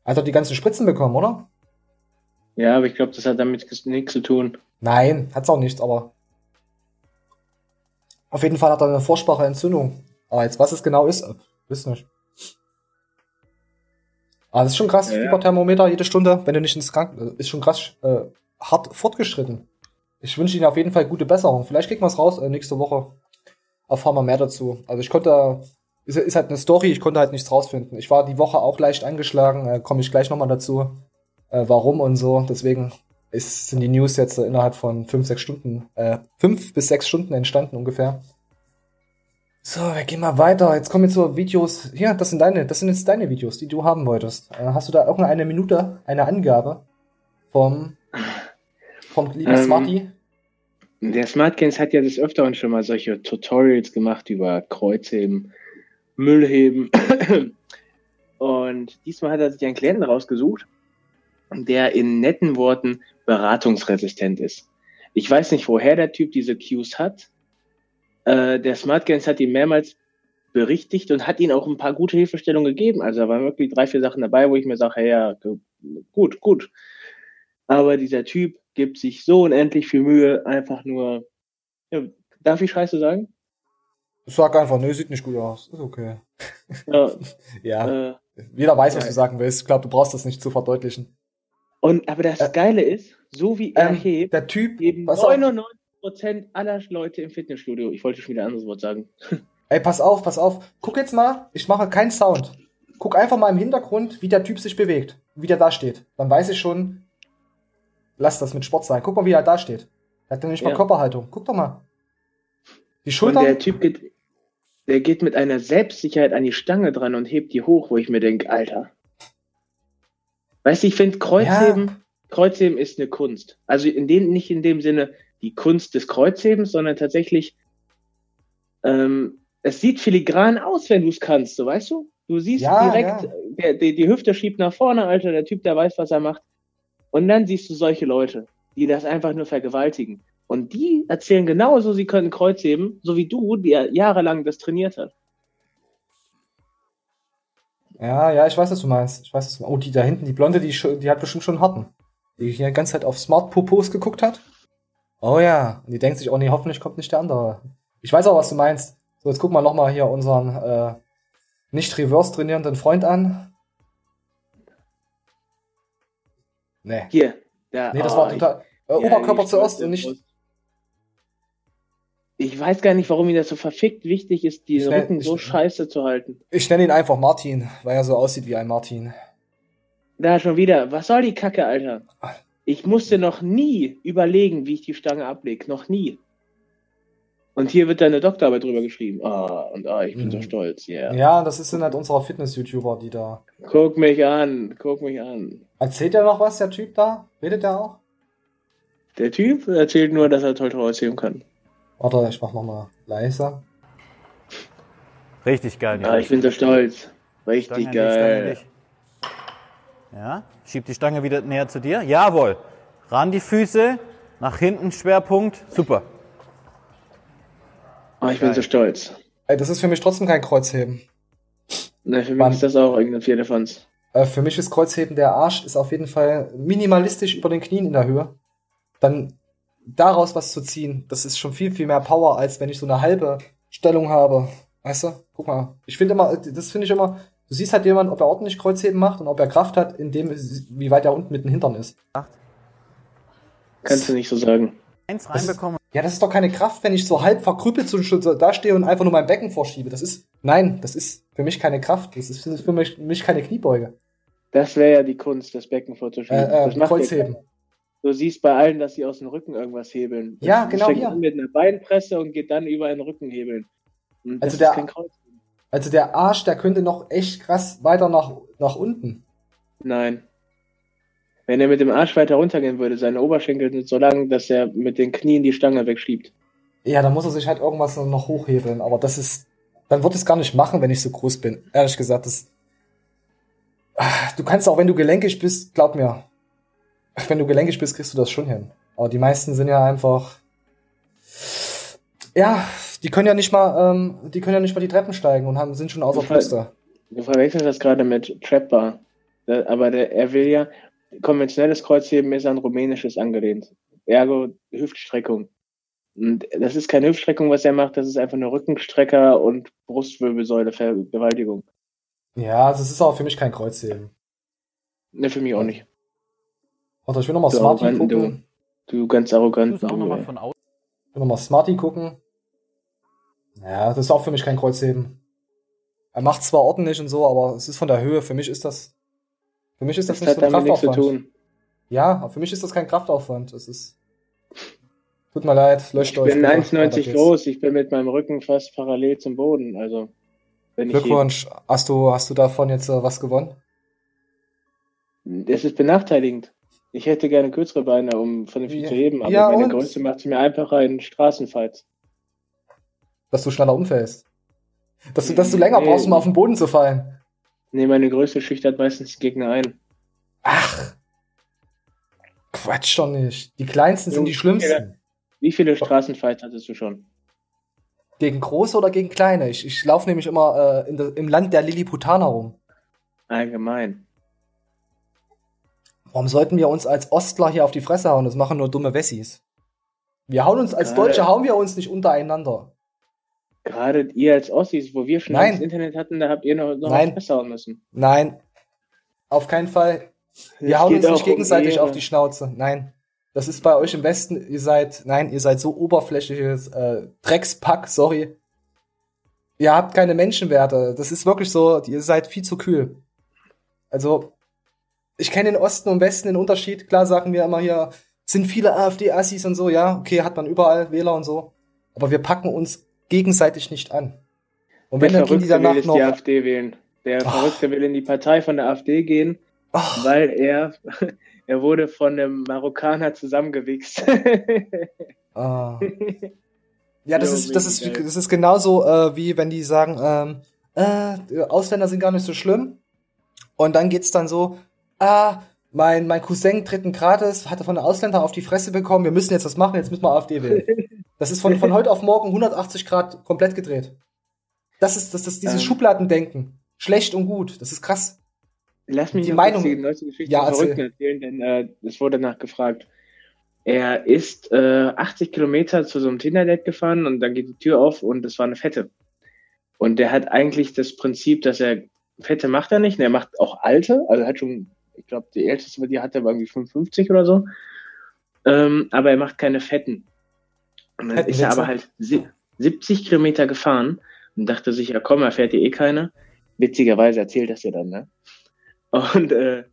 Hat die ganzen Spritzen bekommen, oder? Ja, aber ich glaube, das hat damit nichts zu tun. Nein, hat's auch nichts, aber auf jeden Fall hat er eine furchtbare Entzündung. Aber jetzt, was es genau ist, äh, wisst nicht. Aber das ist schon krass, ja, Fieberthermometer jede Stunde, wenn du nicht ins Krankenhaus, ist schon krass äh, hart fortgeschritten. Ich wünsche Ihnen auf jeden Fall gute Besserung. Vielleicht kriegen wir es raus äh, nächste Woche. Erfahren wir mehr dazu. Also ich konnte, ist, ist halt eine Story, ich konnte halt nichts rausfinden. Ich war die Woche auch leicht angeschlagen, äh, komme ich gleich nochmal dazu äh, warum und so. Deswegen ist, sind die News jetzt innerhalb von fünf, sechs Stunden, äh, fünf bis sechs Stunden entstanden ungefähr. So, wir gehen mal weiter. Jetzt kommen jetzt so Videos. Hier, das sind deine, das sind jetzt deine Videos, die du haben wolltest. Äh, hast du da auch eine Minute, eine Angabe vom, vom lieben ähm, Smarty? Der Smartgains hat ja des Öfteren schon mal solche Tutorials gemacht über Kreuzheben, Müllheben. <coughs> Und diesmal hat er sich einen Klienten rausgesucht, der in netten Worten beratungsresistent ist. Ich weiß nicht, woher der Typ diese Cues hat. Äh, der SmartGains hat ihn mehrmals berichtigt und hat ihm auch ein paar gute Hilfestellungen gegeben. Also da waren wirklich drei, vier Sachen dabei, wo ich mir sage, hey, ja, gut, gut. Aber dieser Typ gibt sich so unendlich viel Mühe, einfach nur. Ja, darf ich Scheiße sagen? Sag einfach, nö, sieht nicht gut aus. Ist okay. Ja. <laughs> ja. Äh, Jeder weiß, was du sagen willst. Ich glaube, du brauchst das nicht zu verdeutlichen. Und aber das Geile ist, so wie er ähm, hebt, der Typ, eben 99 Prozent aller Leute im Fitnessstudio. Ich wollte schon wieder ein anderes Wort sagen. <laughs> Ey, pass auf, pass auf. Guck jetzt mal, ich mache keinen Sound. Guck einfach mal im Hintergrund, wie der Typ sich bewegt, wie der da steht. Dann weiß ich schon, lass das mit Sport sein. Guck mal, wie er da steht. Er hat ja nicht mal Körperhaltung. Guck doch mal. Die Schultern. Und der Typ geht, der geht mit einer Selbstsicherheit an die Stange dran und hebt die hoch, wo ich mir denke, Alter. Weißt du, ich finde Kreuzheben, ja. Kreuzheben ist eine Kunst. Also in dem, nicht in dem Sinne die Kunst des Kreuzhebens, sondern tatsächlich, ähm, es sieht filigran aus, wenn du es kannst, so weißt du? Du siehst ja, direkt, ja. Der, der, die Hüfte schiebt nach vorne, Alter, der Typ, der weiß, was er macht. Und dann siehst du solche Leute, die das einfach nur vergewaltigen. Und die erzählen genauso, sie können Kreuzheben, so wie du, der jahrelang das trainiert hat. Ja, ja, ich weiß, was du meinst. Ich weiß, was du meinst. Oh, die da hinten, die Blonde, die, die hat bestimmt schon Harten. Die hier die ganze Zeit auf Smart Popos geguckt hat. Oh ja. Und die denkt sich, oh nee, hoffentlich kommt nicht der andere. Ich weiß auch, was du meinst. So, jetzt gucken wir nochmal hier unseren äh, nicht reverse trainierenden Freund an. Nee. Hier, Da, nee, das oh, war total. Äh, ja, Oberkörper zuerst und nicht. Ich weiß gar nicht, warum ihm das so verfickt wichtig ist, diesen nenn, Rücken so ich, scheiße zu halten. Ich nenne ihn einfach Martin, weil er so aussieht wie ein Martin. Da schon wieder. Was soll die Kacke, Alter? Ich musste noch nie überlegen, wie ich die Stange ablege. Noch nie. Und hier wird deine Doktorarbeit drüber geschrieben. Ah, und ah, ich bin mhm. so stolz, yeah. Ja, das sind halt unsere Fitness-YouTuber, die da. Guck mich an, guck mich an. Erzählt er noch was, der Typ da? Redet der auch? Der Typ erzählt nur, dass er toll erzählen kann. Warte, ich mach nochmal leiser. Richtig geil, Ja, ich bin so stolz. Richtig Stange geil. Nicht, ja, schieb die Stange wieder näher zu dir. Jawohl. Ran die Füße, nach hinten Schwerpunkt. Super. Oh, ich Geil. bin so stolz. Ey, das ist für mich trotzdem kein Kreuzheben. Ne, für mich Mann. ist das auch irgendein Viertelfanz. Äh, für mich ist Kreuzheben der Arsch, ist auf jeden Fall minimalistisch über den Knien in der Höhe. Dann daraus was zu ziehen, das ist schon viel, viel mehr Power, als wenn ich so eine halbe Stellung habe. Weißt du? Guck mal. Ich finde immer, das finde ich immer, du siehst halt jemand, ob er ordentlich Kreuzheben macht und ob er Kraft hat, in dem, wie weit er unten mit dem Hintern ist. Kannst du nicht so sagen. Eins reinbekommen. Ja, das ist doch keine Kraft, wenn ich so halb verkrüppelt so da stehe und einfach nur mein Becken vorschiebe. Das ist, nein, das ist für mich keine Kraft. Das ist für mich, mich keine Kniebeuge. Das wäre ja die Kunst, das Becken vorzuschieben. Äh, äh, das macht Kreuzheben. Du siehst bei allen, dass sie aus dem Rücken irgendwas hebeln. Ja, genau. Ja. mit einer Beinpresse und geht dann über den Rücken hebeln. also der, also der Arsch, der könnte noch echt krass weiter nach, nach unten. Nein. Wenn er mit dem Arsch weiter runtergehen würde, seine Oberschenkel sind so lang, dass er mit den Knien die Stange wegschiebt. Ja, dann muss er sich halt irgendwas noch hochhebeln, aber das ist, dann wird es gar nicht machen, wenn ich so groß bin. Ehrlich gesagt, das, du kannst auch, wenn du gelenkig bist, glaub mir, wenn du gelenkig bist, kriegst du das schon hin. Aber die meisten sind ja einfach, ja, die können ja nicht mal, ähm, die können ja nicht mal die Treppen steigen und haben, sind schon außer Puste. Du verwechselst das gerade mit Trapbar. Aber der, er will ja, konventionelles Kreuzheben ist an rumänisches angelehnt. Ergo Hüftstreckung. Und das ist keine Hüftstreckung, was er macht, das ist einfach eine Rückenstrecker und Brustwirbelsäule Vergewaltigung. Ja, das ist auch für mich kein Kreuzheben. Ne, für mich auch nicht. Warte, ich will nochmal Smarty gucken. Du, du ganz arrogant. Du auch noch mal von außen. Ich will nochmal Smarty gucken. Ja, das ist auch für mich kein Kreuzheben. Er macht zwar ordentlich und so, aber es ist von der Höhe. Für mich ist das für mich ist das, das nicht so ein Kraftaufwand. Ja, für mich ist das kein Kraftaufwand. Das ist. Tut mir leid, löscht ich euch. Ich bin 1,90 groß, ich bin mit meinem Rücken fast parallel zum Boden. Also, wenn Glückwunsch. Hast du, hast du davon jetzt uh, was gewonnen? Das ist benachteiligend. Ich hätte gerne kürzere Beine, um vernünftig ja. zu heben, aber ja, meine und? Größe macht es mir einfach einen Straßenfight. Dass du schneller umfällst. Dass du, dass du länger nee. brauchst, um auf den Boden zu fallen. Nee, meine Größe schüchtert meistens die Gegner ein. Ach. Quatsch doch nicht. Die kleinsten sind die schlimmsten. Wie viele Straßenfights hattest du schon? Gegen große oder gegen kleine? Ich, ich laufe nämlich immer äh, de, im Land der Lilliputaner rum. Allgemein. Warum sollten wir uns als Ostler hier auf die Fresse hauen? Das machen nur dumme Wessis. Wir hauen uns, als Deutsche hauen wir uns nicht untereinander. Gerade ihr als Ossis, wo wir schon Nein. das Internet hatten, da habt ihr noch, noch Nein. besser hauen müssen. Nein. Auf keinen Fall. Wir das hauen uns nicht gegenseitig um auf die Schnauze. Nein. Das ist bei euch im Westen, ihr seid, nein, ihr seid so oberflächliches äh, Dreckspack, sorry. Ihr habt keine Menschenwerte. Das ist wirklich so, ihr seid viel zu kühl. Also, ich kenne den Osten und Westen den Unterschied. Klar sagen wir immer hier, sind viele AfD-Assis und so, ja, okay, hat man überall Wähler und so. Aber wir packen uns gegenseitig nicht an. Und wenn dann gehen die danach will noch. Die AfD wählen. Der oh. Verrückte will in die Partei von der AfD gehen, oh. weil er, <laughs> er wurde von einem Marokkaner zusammengewichst. oh. <laughs> Ja, das ist, das ist, das ist genauso äh, wie wenn die sagen, ähm, äh, Ausländer sind gar nicht so schlimm. Und dann geht's dann so, ah, mein, mein Cousin dritten Grades hatte von einem Ausländer auf die Fresse bekommen, wir müssen jetzt was machen, jetzt müssen wir AfD wählen. Das ist von, von heute auf morgen 180 Grad komplett gedreht. Das ist, das ist dieses ähm. Schubladendenken. Schlecht und gut. Das ist krass. Lass mich die Meinung. die neueste Geschichte ja, verrückt erzählen, denn äh, es wurde nachgefragt. Er ist äh, 80 Kilometer zu so einem Tinder-Date gefahren und dann geht die Tür auf und es war eine Fette. Und der hat eigentlich das Prinzip, dass er Fette macht er nicht, er macht auch alte, also hat schon Ich glaube, die älteste, die hatte, war irgendwie 55 oder so. Ähm, aber er macht keine Fetten. Und dann ist er aber halt 70 Kilometer gefahren und dachte sich, ja komm, er fährt hier eh keine. Witzigerweise erzählt das ja dann, ne? Und äh,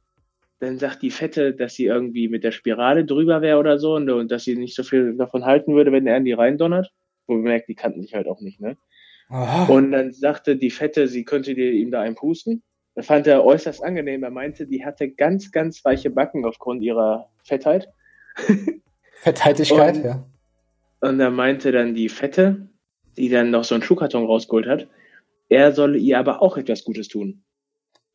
dann sagt die Fette, dass sie irgendwie mit der Spirale drüber wäre oder so und, und, dass sie nicht so viel davon halten würde, wenn er in die reindonnert. Wo man merkt, die kannten sich halt auch nicht, ne? Aha. Und dann sagte die Fette, sie könnte dir ihm da einen pusten. Das fand er äußerst angenehm. Er meinte, die hatte ganz, ganz weiche Backen aufgrund ihrer Fettheit. <laughs> Fettheitigkeit, und, ja. Und er meinte dann die Fette, die dann noch so einen Schuhkarton rausgeholt hat, er solle ihr aber auch etwas Gutes tun.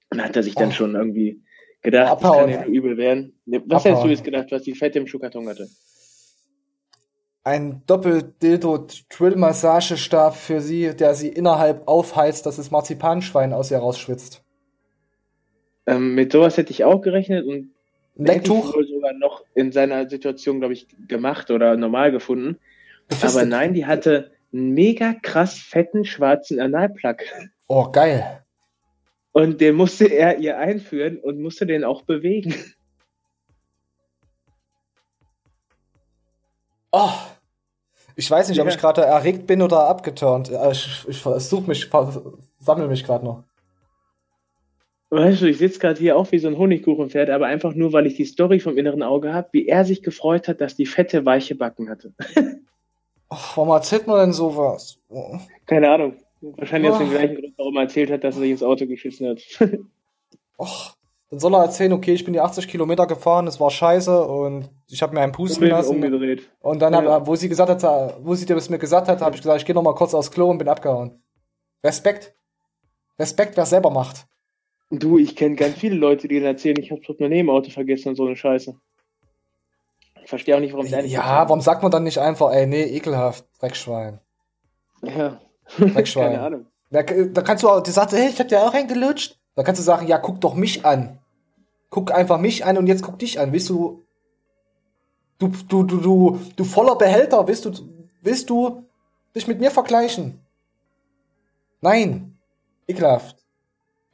Und da hat er sich dann oh. schon irgendwie gedacht, Abhauen. das kann ja übel werden. Was Abhauen. hättest du jetzt gedacht, was die Fette im Schuhkarton hatte? Ein Doppeldildo-Drill-Massagestab für sie, der sie innerhalb aufheizt, dass das Marzipanschwein aus ihr rausschwitzt. Ähm, mit sowas hätte ich auch gerechnet und Lecktuch sogar noch in seiner Situation, glaube ich, gemacht oder normal gefunden. Aber nein, die hatte einen mega krass fetten schwarzen Analplug. Oh, geil. Und den musste er ihr einführen und musste den auch bewegen. Oh. Ich weiß nicht, ja. ob ich gerade erregt bin oder abgeturnt. Ich, ich versuche mich, sammle mich gerade noch. Weißt du, ich sitze gerade hier auch wie so ein Honigkuchenpferd, aber einfach nur, weil ich die Story vom inneren Auge habe, wie er sich gefreut hat, dass die fette weiche Backen hatte. <laughs> Ach, warum erzählt man denn sowas? Keine Ahnung. Wahrscheinlich aus dem gleichen Grund, warum er erzählt hat, dass er sich ins Auto geschissen hat. <laughs> Och, dann soll er erzählen, okay, ich bin die 80 Kilometer gefahren, es war scheiße und ich habe mir einen pusten lassen. Umgedreht. Und dann, ja. hab, wo sie gesagt hat, wo sie das mir gesagt hat, habe ich gesagt, ich gehe noch mal kurz aufs Klo und bin abgehauen. Respekt. Respekt, wer es selber macht. Du, ich kenne ganz viele Leute, die dann erzählen, ich habe Portemonnaie im Auto vergessen und so eine Scheiße. Ich verstehe auch nicht, warum deine. Ja, warum sagt man dann nicht einfach, ey, nee, ekelhaft, Dreckschwein. Ja. Dreckschwein. <laughs> Keine Ahnung. Da, da kannst du auch, die sagt, hey, ich hab dir auch reingelutscht. Da kannst du sagen, ja, guck doch mich an. Guck einfach mich an und jetzt guck dich an. Willst du, du, du, du, du, du voller Behälter, willst du, willst du dich mit mir vergleichen? Nein. Ekelhaft.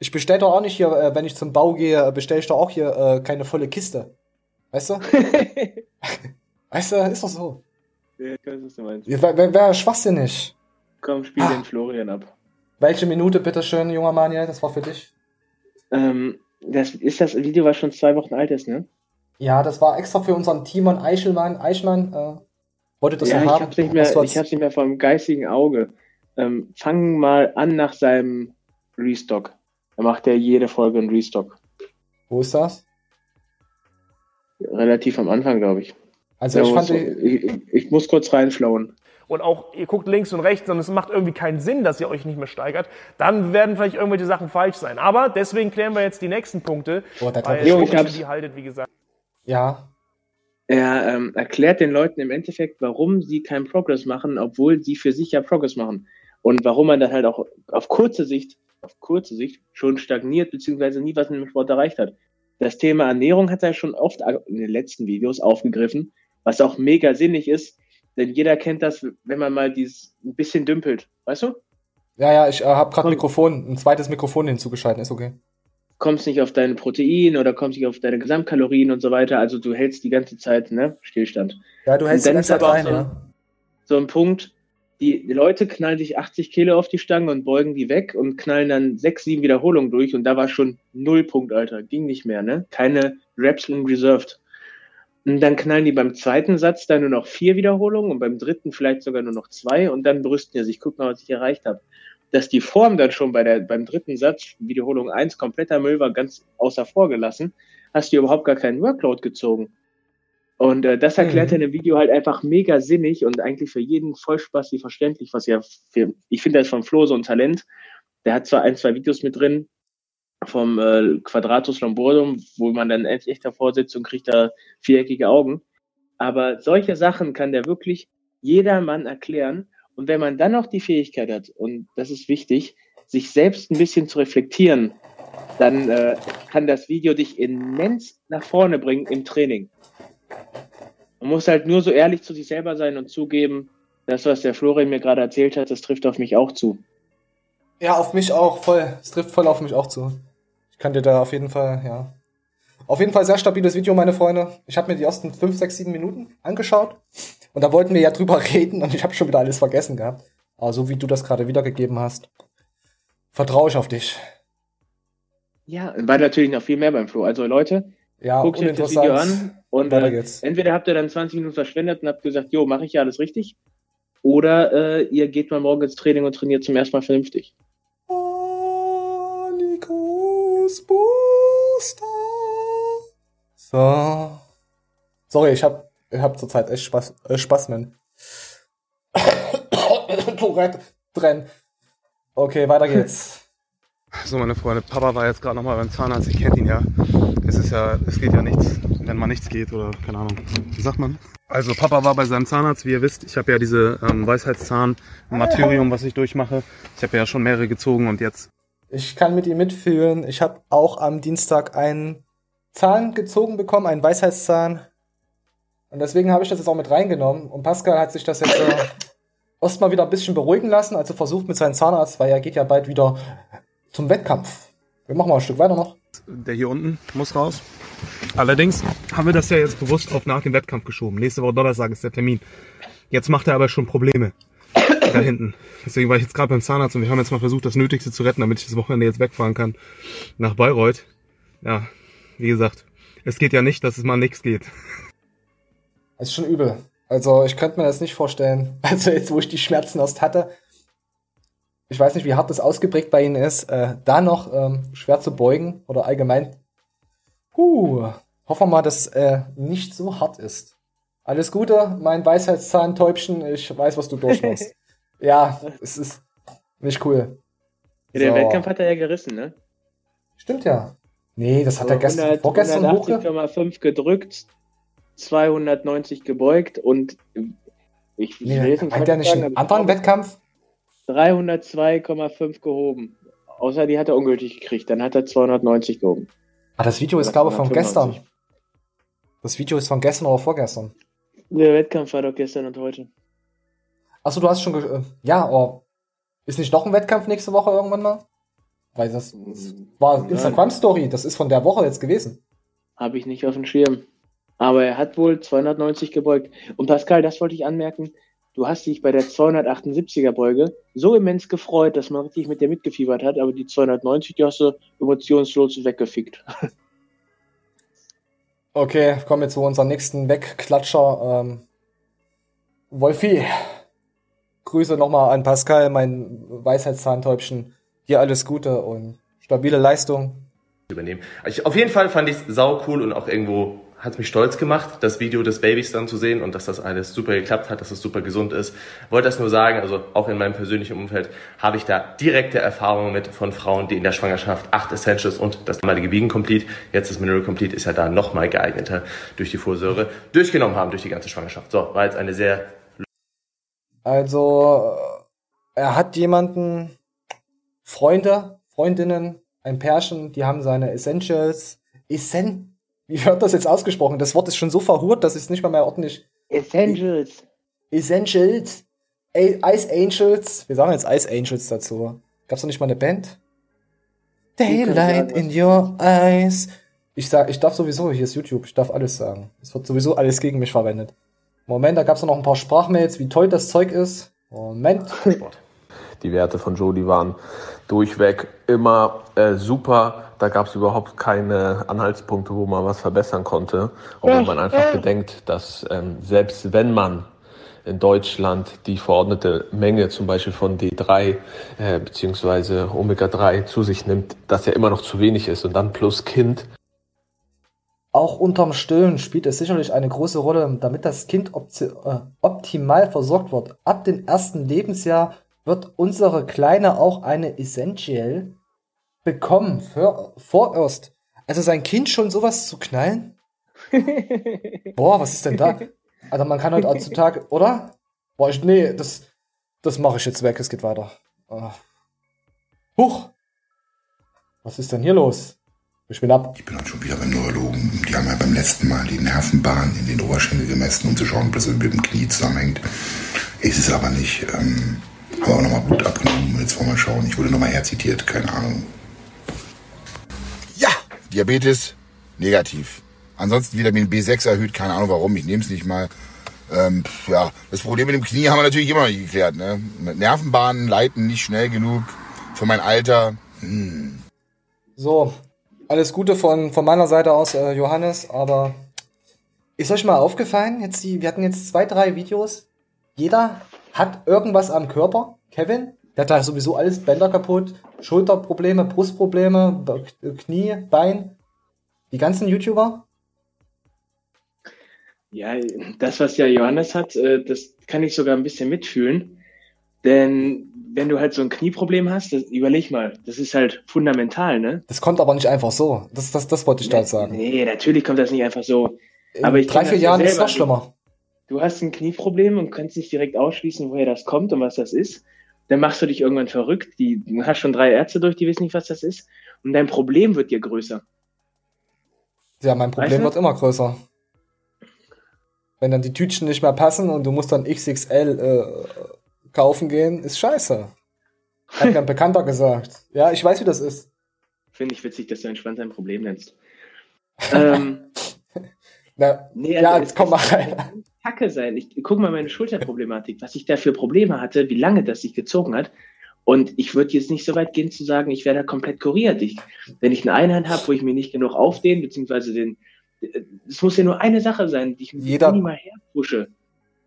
Ich bestell doch auch nicht hier, äh, wenn ich zum Bau gehe, bestell ich doch auch hier äh, keine volle Kiste. Weißt du? <laughs> weißt du, ist doch so. Ja, ich weiß, was du meinst. Wäre wär, schwachsinnig. Komm, spiel ah. den Florian ab. Welche Minute, bitteschön, junger Manuel? Das war für dich. Ähm, das ist das Video, was schon zwei Wochen alt ist, ne? Ja, das war extra für unseren Timon Eichelmann. Eichmann äh, wollte das ja, ja haben. Ich hab's nicht mehr, ich hab's nicht mehr vom geistigen Auge. Ähm, fang mal an nach seinem Restock. Da macht er jede Folge einen Restock. Wo ist das? Relativ am Anfang, glaube ich. Also ich, fand, ich, ich, ich muss kurz reinflauen und auch ihr guckt links und rechts und es macht irgendwie keinen Sinn, dass ihr euch nicht mehr steigert, dann werden vielleicht irgendwelche Sachen falsch sein. Aber deswegen klären wir jetzt die nächsten Punkte. Oh, weil jo, ich hab's. die haltet, wie gesagt. Ja. Er ähm, erklärt den Leuten im Endeffekt, warum sie keinen Progress machen, obwohl sie für sich ja Progress machen. Und warum man dann halt auch auf kurze Sicht, auf kurze Sicht schon stagniert, beziehungsweise nie was in dem Sport erreicht hat. Das Thema Ernährung hat er schon oft in den letzten Videos aufgegriffen, was auch mega sinnig ist, denn jeder kennt das, wenn man mal dieses ein bisschen dümpelt, weißt du? Ja, ja, ich äh, habe gerade Mikrofon, ein zweites Mikrofon hinzugeschaltet, ist okay. Kommst nicht auf deine Protein oder kommst nicht auf deine Gesamtkalorien und so weiter, also du hältst die ganze Zeit, ne, Stillstand. Ja, du hältst die ganze Zeit rein, so, ja. So ein Punkt, die, die Leute knallen sich 80 Kilo auf die Stange und beugen die weg und knallen dann sechs, sieben Wiederholungen durch und da war schon null Punkt, Alter. Ging nicht mehr, ne? Keine Reps in Reserved. Und dann knallen die beim zweiten Satz dann nur noch vier Wiederholungen und beim dritten vielleicht sogar nur noch zwei und dann brüsten die sich, guck mal, was ich erreicht habe. Dass die Form dann schon bei der, beim dritten Satz, Wiederholung eins kompletter Müll war, ganz außer vor gelassen, hast du überhaupt gar keinen Workload gezogen. Und äh, das erklärt mhm. er in dem Video halt einfach mega sinnig und eigentlich für jeden voll spaßig verständlich, was ja für, ich finde das von Flo so ein Talent. Der hat zwar ein, zwei Videos mit drin, vom äh, Quadratus Lombordum, wo man dann echt davor sitzt und kriegt da viereckige Augen. Aber solche Sachen kann der wirklich jeder Mann erklären. Und wenn man dann noch die Fähigkeit hat, und das ist wichtig, sich selbst ein bisschen zu reflektieren, dann äh, kann das Video dich immens nach vorne bringen im Training. Man muss halt nur so ehrlich zu sich selber sein und zugeben, das, was der Florian mir gerade erzählt hat, das trifft auf mich auch zu. Ja, auf mich auch voll. Es trifft voll auf mich auch zu kann dir da auf jeden Fall, ja. Auf jeden Fall sehr stabiles Video, meine Freunde. Ich habe mir die ersten 5, 6, 7 Minuten angeschaut. Und da wollten wir ja drüber <laughs> reden und ich habe schon wieder alles vergessen gehabt. Aber so wie du das gerade wiedergegeben hast, vertraue ich auf dich. Ja, war natürlich noch viel mehr beim Flo. Also Leute, ja, guckt euch das Video an und äh, entweder habt ihr dann 20 Minuten verschwendet und habt gesagt, jo, mache ich ja alles richtig. Oder äh, ihr geht mal morgen ins Training und trainiert zum ersten Mal vernünftig. So. Sorry, ich hab, ich hab zurzeit echt Spaß, äh, Spaß, man. Tourette <coughs> drin. Okay, weiter geht's. <laughs> So, meine Freunde, Papa war jetzt gerade nochmal beim Zahnarzt, ich kennt ihn ja. Es ist ja, es geht ja nichts, wenn mal nichts geht oder keine Ahnung, wie sagt man? Also Papa war bei seinem Zahnarzt, wie ihr wisst, ich habe ja diese ähm, Weisheitszahn-Martyrium, was ich durchmache. Ich habe ja schon mehrere gezogen und jetzt. Ich kann mit ihm mitfühlen. Ich habe auch am Dienstag einen Zahn gezogen bekommen, einen Weisheitszahn. Und deswegen habe ich das jetzt auch mit reingenommen. Und Pascal hat sich das jetzt äh, erstmal wieder ein bisschen beruhigen lassen, also versucht mit seinem Zahnarzt, weil er geht ja bald wieder zum Wettkampf. Wir machen mal ein Stück weiter noch. Der hier unten muss raus. Allerdings haben wir das ja jetzt bewusst auf nach dem Wettkampf geschoben. Nächste Woche Donnerstag ist der Termin. Jetzt macht er aber schon Probleme. Da hinten. Deswegen war ich jetzt gerade beim Zahnarzt und wir haben jetzt mal versucht, das Nötigste zu retten, damit ich das Wochenende jetzt wegfahren kann nach Bayreuth. Ja, wie gesagt, es geht ja nicht, dass es mal nichts geht. Das ist schon übel. Also ich könnte mir das nicht vorstellen. <laughs> Also jetzt, wo ich die Schmerzen erst hatte, ich weiß nicht, wie hart das ausgeprägt bei Ihnen ist, äh, da noch ähm, schwer zu beugen oder allgemein. Huh, hoffen wir mal, dass es äh, nicht so hart ist. Alles Gute, mein Weisheitszahntäubchen, ich weiß, was du durchmachst. <laughs> ja, es ist nicht cool. Ja, der so. Wettkampf hat er ja gerissen, ne? Stimmt ja. Nee, das hat er gestern, 100, vorgestern 180,5 gedrückt, 290 gebeugt und ich nee, will jetzt nicht hat er nicht einen anderen Wettkampf? 302,5 gehoben. Außer die hat er ungültig gekriegt. Dann hat er 290 gehoben. Ah, das Video ist, glaube ich, von gestern. Das Video ist von gestern oder vorgestern. Der Wettkampf war doch gestern und heute. Achso, du hast schon. Äh, ja, aber ist nicht noch ein Wettkampf nächste Woche irgendwann mal? Weil das, das war Instagram-Story. Das ist von der Woche jetzt gewesen. Habe ich nicht auf dem Schirm. Aber er hat wohl 290 gebeugt. Und Pascal, das wollte ich anmerken. Du hast dich bei der 278er Beuge so immens gefreut, dass man richtig mit dir mitgefiebert hat, aber die 290, die hast du emotionslos weggefickt. <laughs> Okay, kommen wir zu unserem nächsten Wegklatscher. Ähm, Wolfi, Grüße nochmal an Pascal, mein Weisheitszahntäubchen. Dir alles Gute und stabile Leistung. Übernehmen. Also auf jeden Fall fand ich es sau cool und auch irgendwo hat mich stolz gemacht, das Video des Babys dann zu sehen und dass das alles super geklappt hat, dass es super gesund ist. Wollte das nur sagen, also auch in meinem persönlichen Umfeld habe ich da direkte Erfahrungen mit von Frauen, die in der Schwangerschaft acht Essentials und das damalige Vegan Complete, jetzt das Mineral Complete ist ja da nochmal geeigneter durch die Folsäure, durchgenommen haben durch die ganze Schwangerschaft. So, war jetzt eine sehr... Also, er hat jemanden, Freunde, Freundinnen, ein Pärchen, die haben seine Essentials, Essen wie wird das jetzt ausgesprochen? Das Wort ist schon so verhurt, dass ich es nicht mal mehr ordentlich. Essentials. Essentials. Ice Angels. Wir sagen jetzt Ice Angels dazu. Gab's noch nicht mal eine Band? Daylight in your eyes. Ich sag, ich darf sowieso, hier ist YouTube, ich darf alles sagen. Es wird sowieso alles gegen mich verwendet. Moment, da gab's noch ein paar Sprachmails, wie toll das Zeug ist. Moment. Die Werte von Jody waren durchweg immer äh, super. Da gab es überhaupt keine Anhaltspunkte, wo man was verbessern konnte. Und wenn man einfach bedenkt, dass ähm, selbst wenn man in Deutschland die verordnete Menge zum Beispiel von D3 äh, bzw. Omega-3 zu sich nimmt, dass ja immer noch zu wenig ist und dann plus Kind. Auch unterm Stillen spielt es sicherlich eine große Rolle, damit das Kind äh, optimal versorgt wird. Ab dem ersten Lebensjahr wird unsere Kleine auch eine Essential bekommen, für, vorerst. Also sein Kind schon sowas zu knallen? <laughs> Boah, was ist denn da? Also man kann halt heutzutage, oder? Boah, ich, nee, das, das mache ich jetzt weg, es geht weiter. Uh. Huch! Was ist denn hier los? Ich bin ab. Ich bin halt schon wieder beim Neurologen. Die haben ja beim letzten Mal die Nervenbahn in den Oberschenkel gemessen, um zu schauen, ob das mit dem Knie zusammenhängt. Ist es aber nicht. Ähm, haben auch nochmal Blut abgenommen. Jetzt wollen wir schauen. Ich wurde nochmal herzitiert, keine Ahnung. Ja, Diabetes negativ. Ansonsten Vitamin B6 erhöht, keine Ahnung warum, ich nehme es nicht mal. Ähm, ja, das Problem mit dem Knie haben wir natürlich immer noch nicht geklärt. Ne? Nervenbahnen leiten nicht schnell genug für mein Alter. Hm. So, alles Gute von, von meiner Seite aus, äh, Johannes, aber ist euch mal aufgefallen, jetzt die, wir hatten jetzt zwei, drei Videos, jeder hat irgendwas am Körper. Kevin, der hat da sowieso alles, Bänder kaputt, Schulterprobleme, Brustprobleme, Knie, Bein. Die ganzen YouTuber. Ja, das, was ja Johannes hat, äh, das kann ich sogar ein bisschen mitfühlen. Denn wenn du halt so ein Knieproblem hast, das, überleg mal, das ist halt fundamental, ne? Das kommt aber nicht einfach so. Das, das, das wollte ich nee, da sagen. Nee, natürlich kommt das nicht einfach so. In aber ich drei, vier Jahren ist es noch schlimmer. Du, hast ein Knieproblem und kannst nicht direkt ausschließen, woher das kommt und was das ist. Dann machst du dich irgendwann verrückt. Die, du hast schon drei Ärzte durch, die wissen nicht, was das ist. Und dein Problem wird dir größer. Ja, mein Problem weißt du? wird immer größer. Wenn dann die Tütchen nicht mehr passen und du musst dann XXL äh, kaufen gehen, ist scheiße. Hat mir ein Bekannter gesagt. Ja, ich weiß, wie das ist. Finde ich witzig, dass du entspannt dein Problem nennst. ähm, <laughs> Na, nee, also ja, jetzt komm mal rein. Kacke sein. Ich guck mal meine Schulterproblematik, was ich da für Probleme hatte, wie lange das sich gezogen hat. Und ich würde jetzt nicht so weit gehen zu sagen, ich wäre da komplett kuriert. Ich, wenn ich eine Einheit habe, wo ich mir nicht genug aufdehne, beziehungsweise den, es muss ja nur eine Sache sein, die ich mit Jeder, mal herpushe.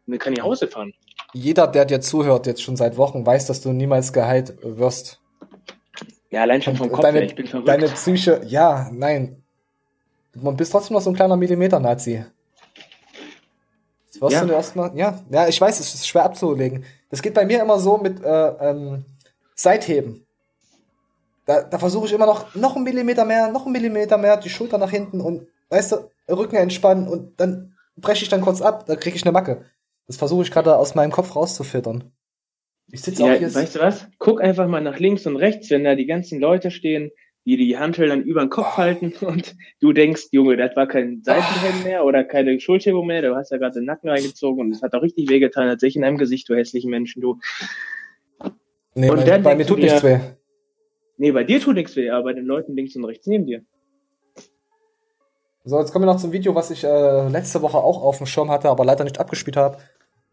Und dann kann ich Hause fahren. Jeder, der dir zuhört, jetzt schon seit Wochen, weiß, dass du niemals geheilt wirst. Ja, allein schon vom Kopf deine, her, ich bin verrückt. Deine Psyche, ja, nein. Du bist trotzdem noch so ein kleiner Millimeter-Nazi. Das wirst ja. du erstmal, ja, ja, ich weiß, es ist schwer abzulegen. Das geht bei mir immer so mit äh, ähm, Seitheben. Da, da versuche ich immer noch, noch einen Millimeter mehr, noch einen Millimeter mehr, die Schulter nach hinten und weißt du, Rücken entspannen und dann breche ich dann kurz ab, da kriege ich eine Macke. Das versuche ich gerade aus meinem Kopf rauszufiltern. Ich sitze ja, auch hier. Weißt du was? Guck einfach mal nach links und rechts, wenn da die ganzen Leute stehen, die die Handel dann über den Kopf oh. halten <laughs> und du denkst, Junge, das war kein Seitenhemd mehr oder keine Schulterhebung mehr, du hast ja gerade den Nacken reingezogen und es hat auch richtig wehgetan, als ich in deinem Gesicht, du hässlichen Menschen, du. Nee, und bei, bei mir tut dir, nichts weh. Nee, bei dir tut nichts weh, aber bei den Leuten links und rechts neben dir. So, jetzt kommen wir noch zum Video, was ich äh, letzte Woche auch auf dem Schirm hatte, aber leider nicht abgespielt habe.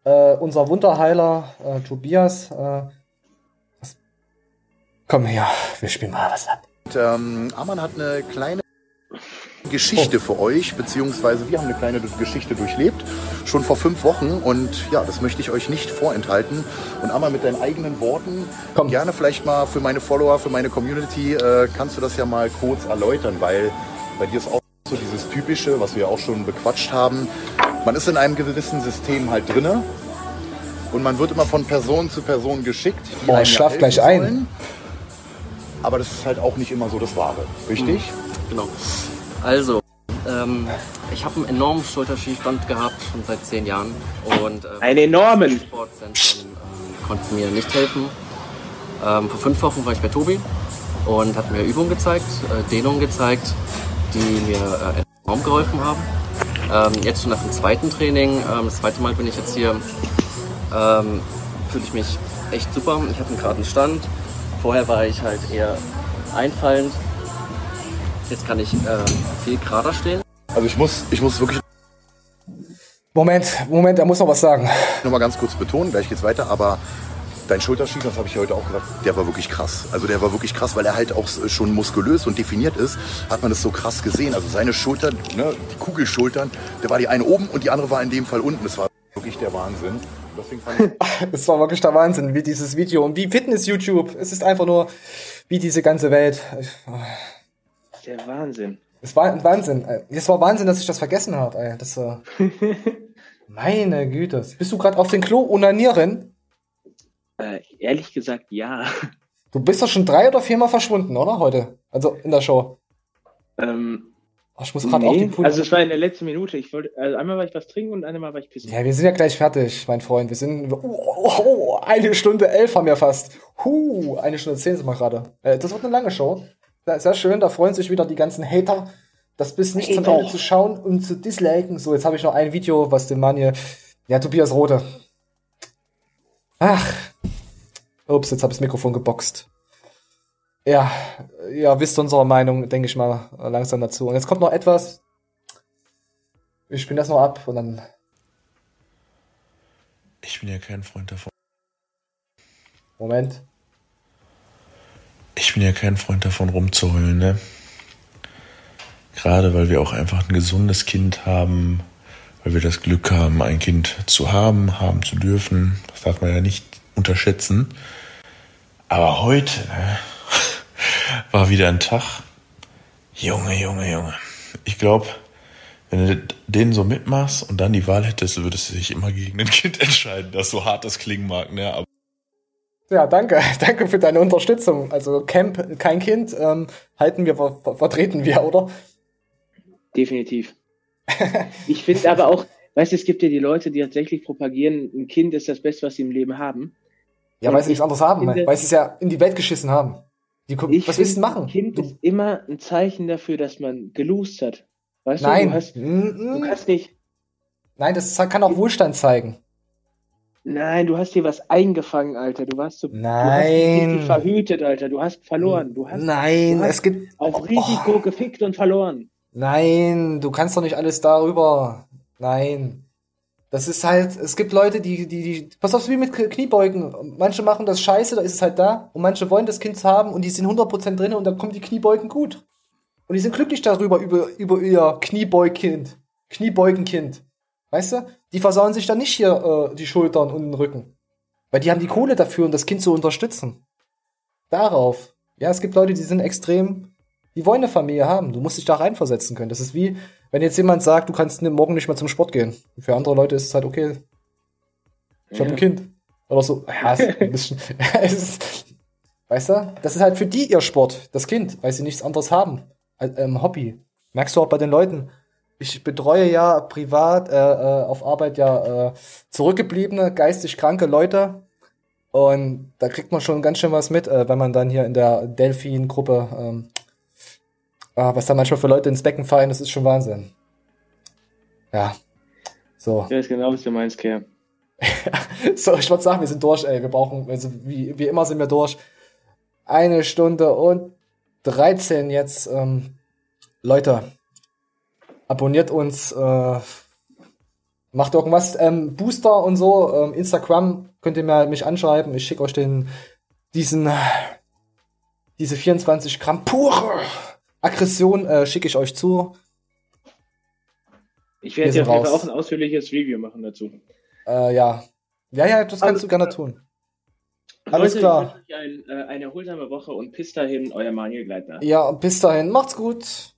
Äh, unser Wunderheiler äh, Tobias. Äh, was? Komm her, wir spielen mal was ab. Und, ähm, Amann hat eine kleine Geschichte oh. für euch, beziehungsweise wir haben eine kleine Geschichte durchlebt, schon vor fünf Wochen und ja, das möchte ich euch nicht vorenthalten. Und Amma mit deinen eigenen Worten, Komm. gerne vielleicht mal für meine Follower, für meine Community, äh, kannst du das ja mal kurz erläutern, weil bei dir ist auch so dieses Typische, was wir auch schon bequatscht haben. Man ist in einem gewissen System halt drinne und man wird immer von Person zu Person geschickt. Boah, ich schlaf gleich sollen. Aber das ist halt auch nicht immer so das Wahre, richtig? Mhm. Genau. Also, ähm, ich habe einen enormen Schulterskistand gehabt, schon seit zehn Jahren. Und, ähm, einen enormen! Sportzentren ähm, konnten mir nicht helfen. Ähm, vor fünf Wochen war ich bei Tobi und hat mir Übungen gezeigt, äh, Dehnungen gezeigt, die mir äh, enorm geholfen haben. Ähm, jetzt schon nach dem zweiten Training, ähm, das zweite Mal bin ich jetzt hier, ähm, fühle ich mich echt super. Ich habe einen geraden Stand. Vorher war ich halt eher einfallend. Jetzt kann ich äh, viel gerader stehen. Also ich muss, ich muss wirklich. Moment, Moment, er muss noch was sagen. Nur mal ganz kurz betonen, gleich geht's weiter, aber dein Schulterschießen, das habe ich heute auch gesagt, der war wirklich krass. Also der war wirklich krass, weil er halt auch schon muskulös und definiert ist, hat man das so krass gesehen. Also seine Schultern, ne, die Kugelschultern, der war die eine oben und die andere war in dem Fall unten. Das war wirklich der Wahnsinn. <laughs> Es war wirklich der Wahnsinn, wie dieses Video und wie Fitness-YouTube. Es ist einfach nur wie diese ganze Welt. Der Wahnsinn. Es war ein Wahnsinn. Es war Wahnsinn, dass ich das vergessen habe. Das, äh <laughs> meine Güte. Bist du gerade auf den Klo unanieren? Äh, ehrlich gesagt, ja. Du bist doch schon drei oder viermal verschwunden, oder? Heute. Also in der Show. Ähm, Oh, ich muss gerade nee, auch die Pulver. Also es war in der letzten Minute. Ich wollte, also einmal war ich was trinken und einmal war ich pissen. Ja, wir sind ja gleich fertig, mein Freund. Wir sind oh, oh, oh, eine Stunde elf haben wir fast. Huh, eine Stunde zehn sind wir gerade. Äh, das wird eine lange Show. Sehr schön, da freuen sich wieder die ganzen Hater, das bis nicht zum Ende zu schauen und zu disliken. So, jetzt habe ich noch ein Video, was den Mann hier. Ja, Tobias Rote. Ach. Ups, jetzt habe ich das Mikrofon geboxt. Ja, ja, wisst unsere Meinung, denke ich mal, langsam dazu. Und jetzt kommt noch etwas. Ich spiele das noch ab und dann. Ich bin ja kein Freund davon. Moment. Ich bin ja kein Freund davon, rumzuheulen, ne? Gerade weil wir auch einfach ein gesundes Kind haben, weil wir das Glück haben, ein Kind zu haben, haben zu dürfen. Das darf man ja nicht unterschätzen. Aber heute ne, war wieder ein Tag. Junge, Junge, Junge. Ich glaube, wenn du den so mitmachst und dann die Wahl hättest, würdest du dich immer gegen ein Kind <laughs> entscheiden, das so hart das klingen mag, ne? Aber ja, danke. <laughs> Danke für deine Unterstützung. Also Camp, kein Kind, ähm, halten wir, ver vertreten wir, oder? Definitiv. ich finde aber auch, weißt du, es gibt ja die Leute, die tatsächlich propagieren, ein Kind ist das Beste, was sie im Leben haben. Ja, weil sie nichts anderes haben, finde, weil sie es ja in die Welt geschissen haben. Die, was willst du machen? Ein Kind du, ist immer ein Zeichen dafür, dass man geloost hat. Weißt nein. du, du, hast, du kannst nicht. Nein, das kann auch Wohlstand zeigen. Nein, du hast dir was eingefangen, Alter. Du warst so Nein. Du hast verhütet, Alter. Du hast verloren. Du hast, Nein, du hast es gibt auf Risiko oh. gefickt und verloren. Nein, du kannst doch nicht alles darüber. Nein. Das ist halt, es gibt Leute, die, die, die, pass auf, wie mit Kniebeugen. Manche machen das scheiße, da ist es halt da. Und manche wollen das Kind haben und die sind 100% drin und dann kommen die Kniebeugen gut. Und die sind glücklich darüber, über, über ihr Kniebeugkind. Kniebeugenkind. Weißt du? Die versauen sich dann nicht hier äh, die Schultern und den Rücken. Weil die haben die Kohle dafür, um das Kind zu unterstützen. Darauf. Ja, es gibt Leute, die sind extrem, die wollen eine Familie haben. Du musst dich da reinversetzen können. Das ist wie, wenn jetzt jemand sagt, du kannst morgen nicht mehr zum Sport gehen. Für andere Leute ist es halt okay. Ich ja. habe ein Kind. Oder so. Ja, ist ein <laughs> bisschen, <laughs> ist, weißt du? Das ist halt für die ihr Sport, das Kind, weil sie nichts anderes haben. Ähm, Hobby. Merkst du auch bei den Leuten ich betreue ja privat äh, äh, auf Arbeit ja äh, zurückgebliebene, geistig kranke Leute. Und da kriegt man schon ganz schön was mit, äh, wenn man dann hier in der Delphin-Gruppe, ähm, äh, was da manchmal für Leute ins Becken fallen, das ist schon Wahnsinn. Ja. So. Ja, ist genau, was du meinst, Kerl. <laughs> so, ich würde sagen, wir sind durch, ey. Wir brauchen, also wie, wie immer sind wir durch. Eine Stunde und 13 jetzt. Ähm, Leute, abonniert uns, äh, macht irgendwas. Ähm, Booster und so, ähm, Instagram könnt ihr mir, mich anschreiben. Ich schicke euch den, diesen, diese 24 Gramm pure Aggression äh, schicke ich euch zu. Ich werde dir auch ein ausführliches Review machen dazu. Äh, ja. Ja, ja, das kannst also, du gerne tun. Alles Leute, klar. Ich wünsche euch ein, äh, eine erholsame Woche und bis dahin, euer Manuel Gleitner. Ja, bis dahin. Macht's gut.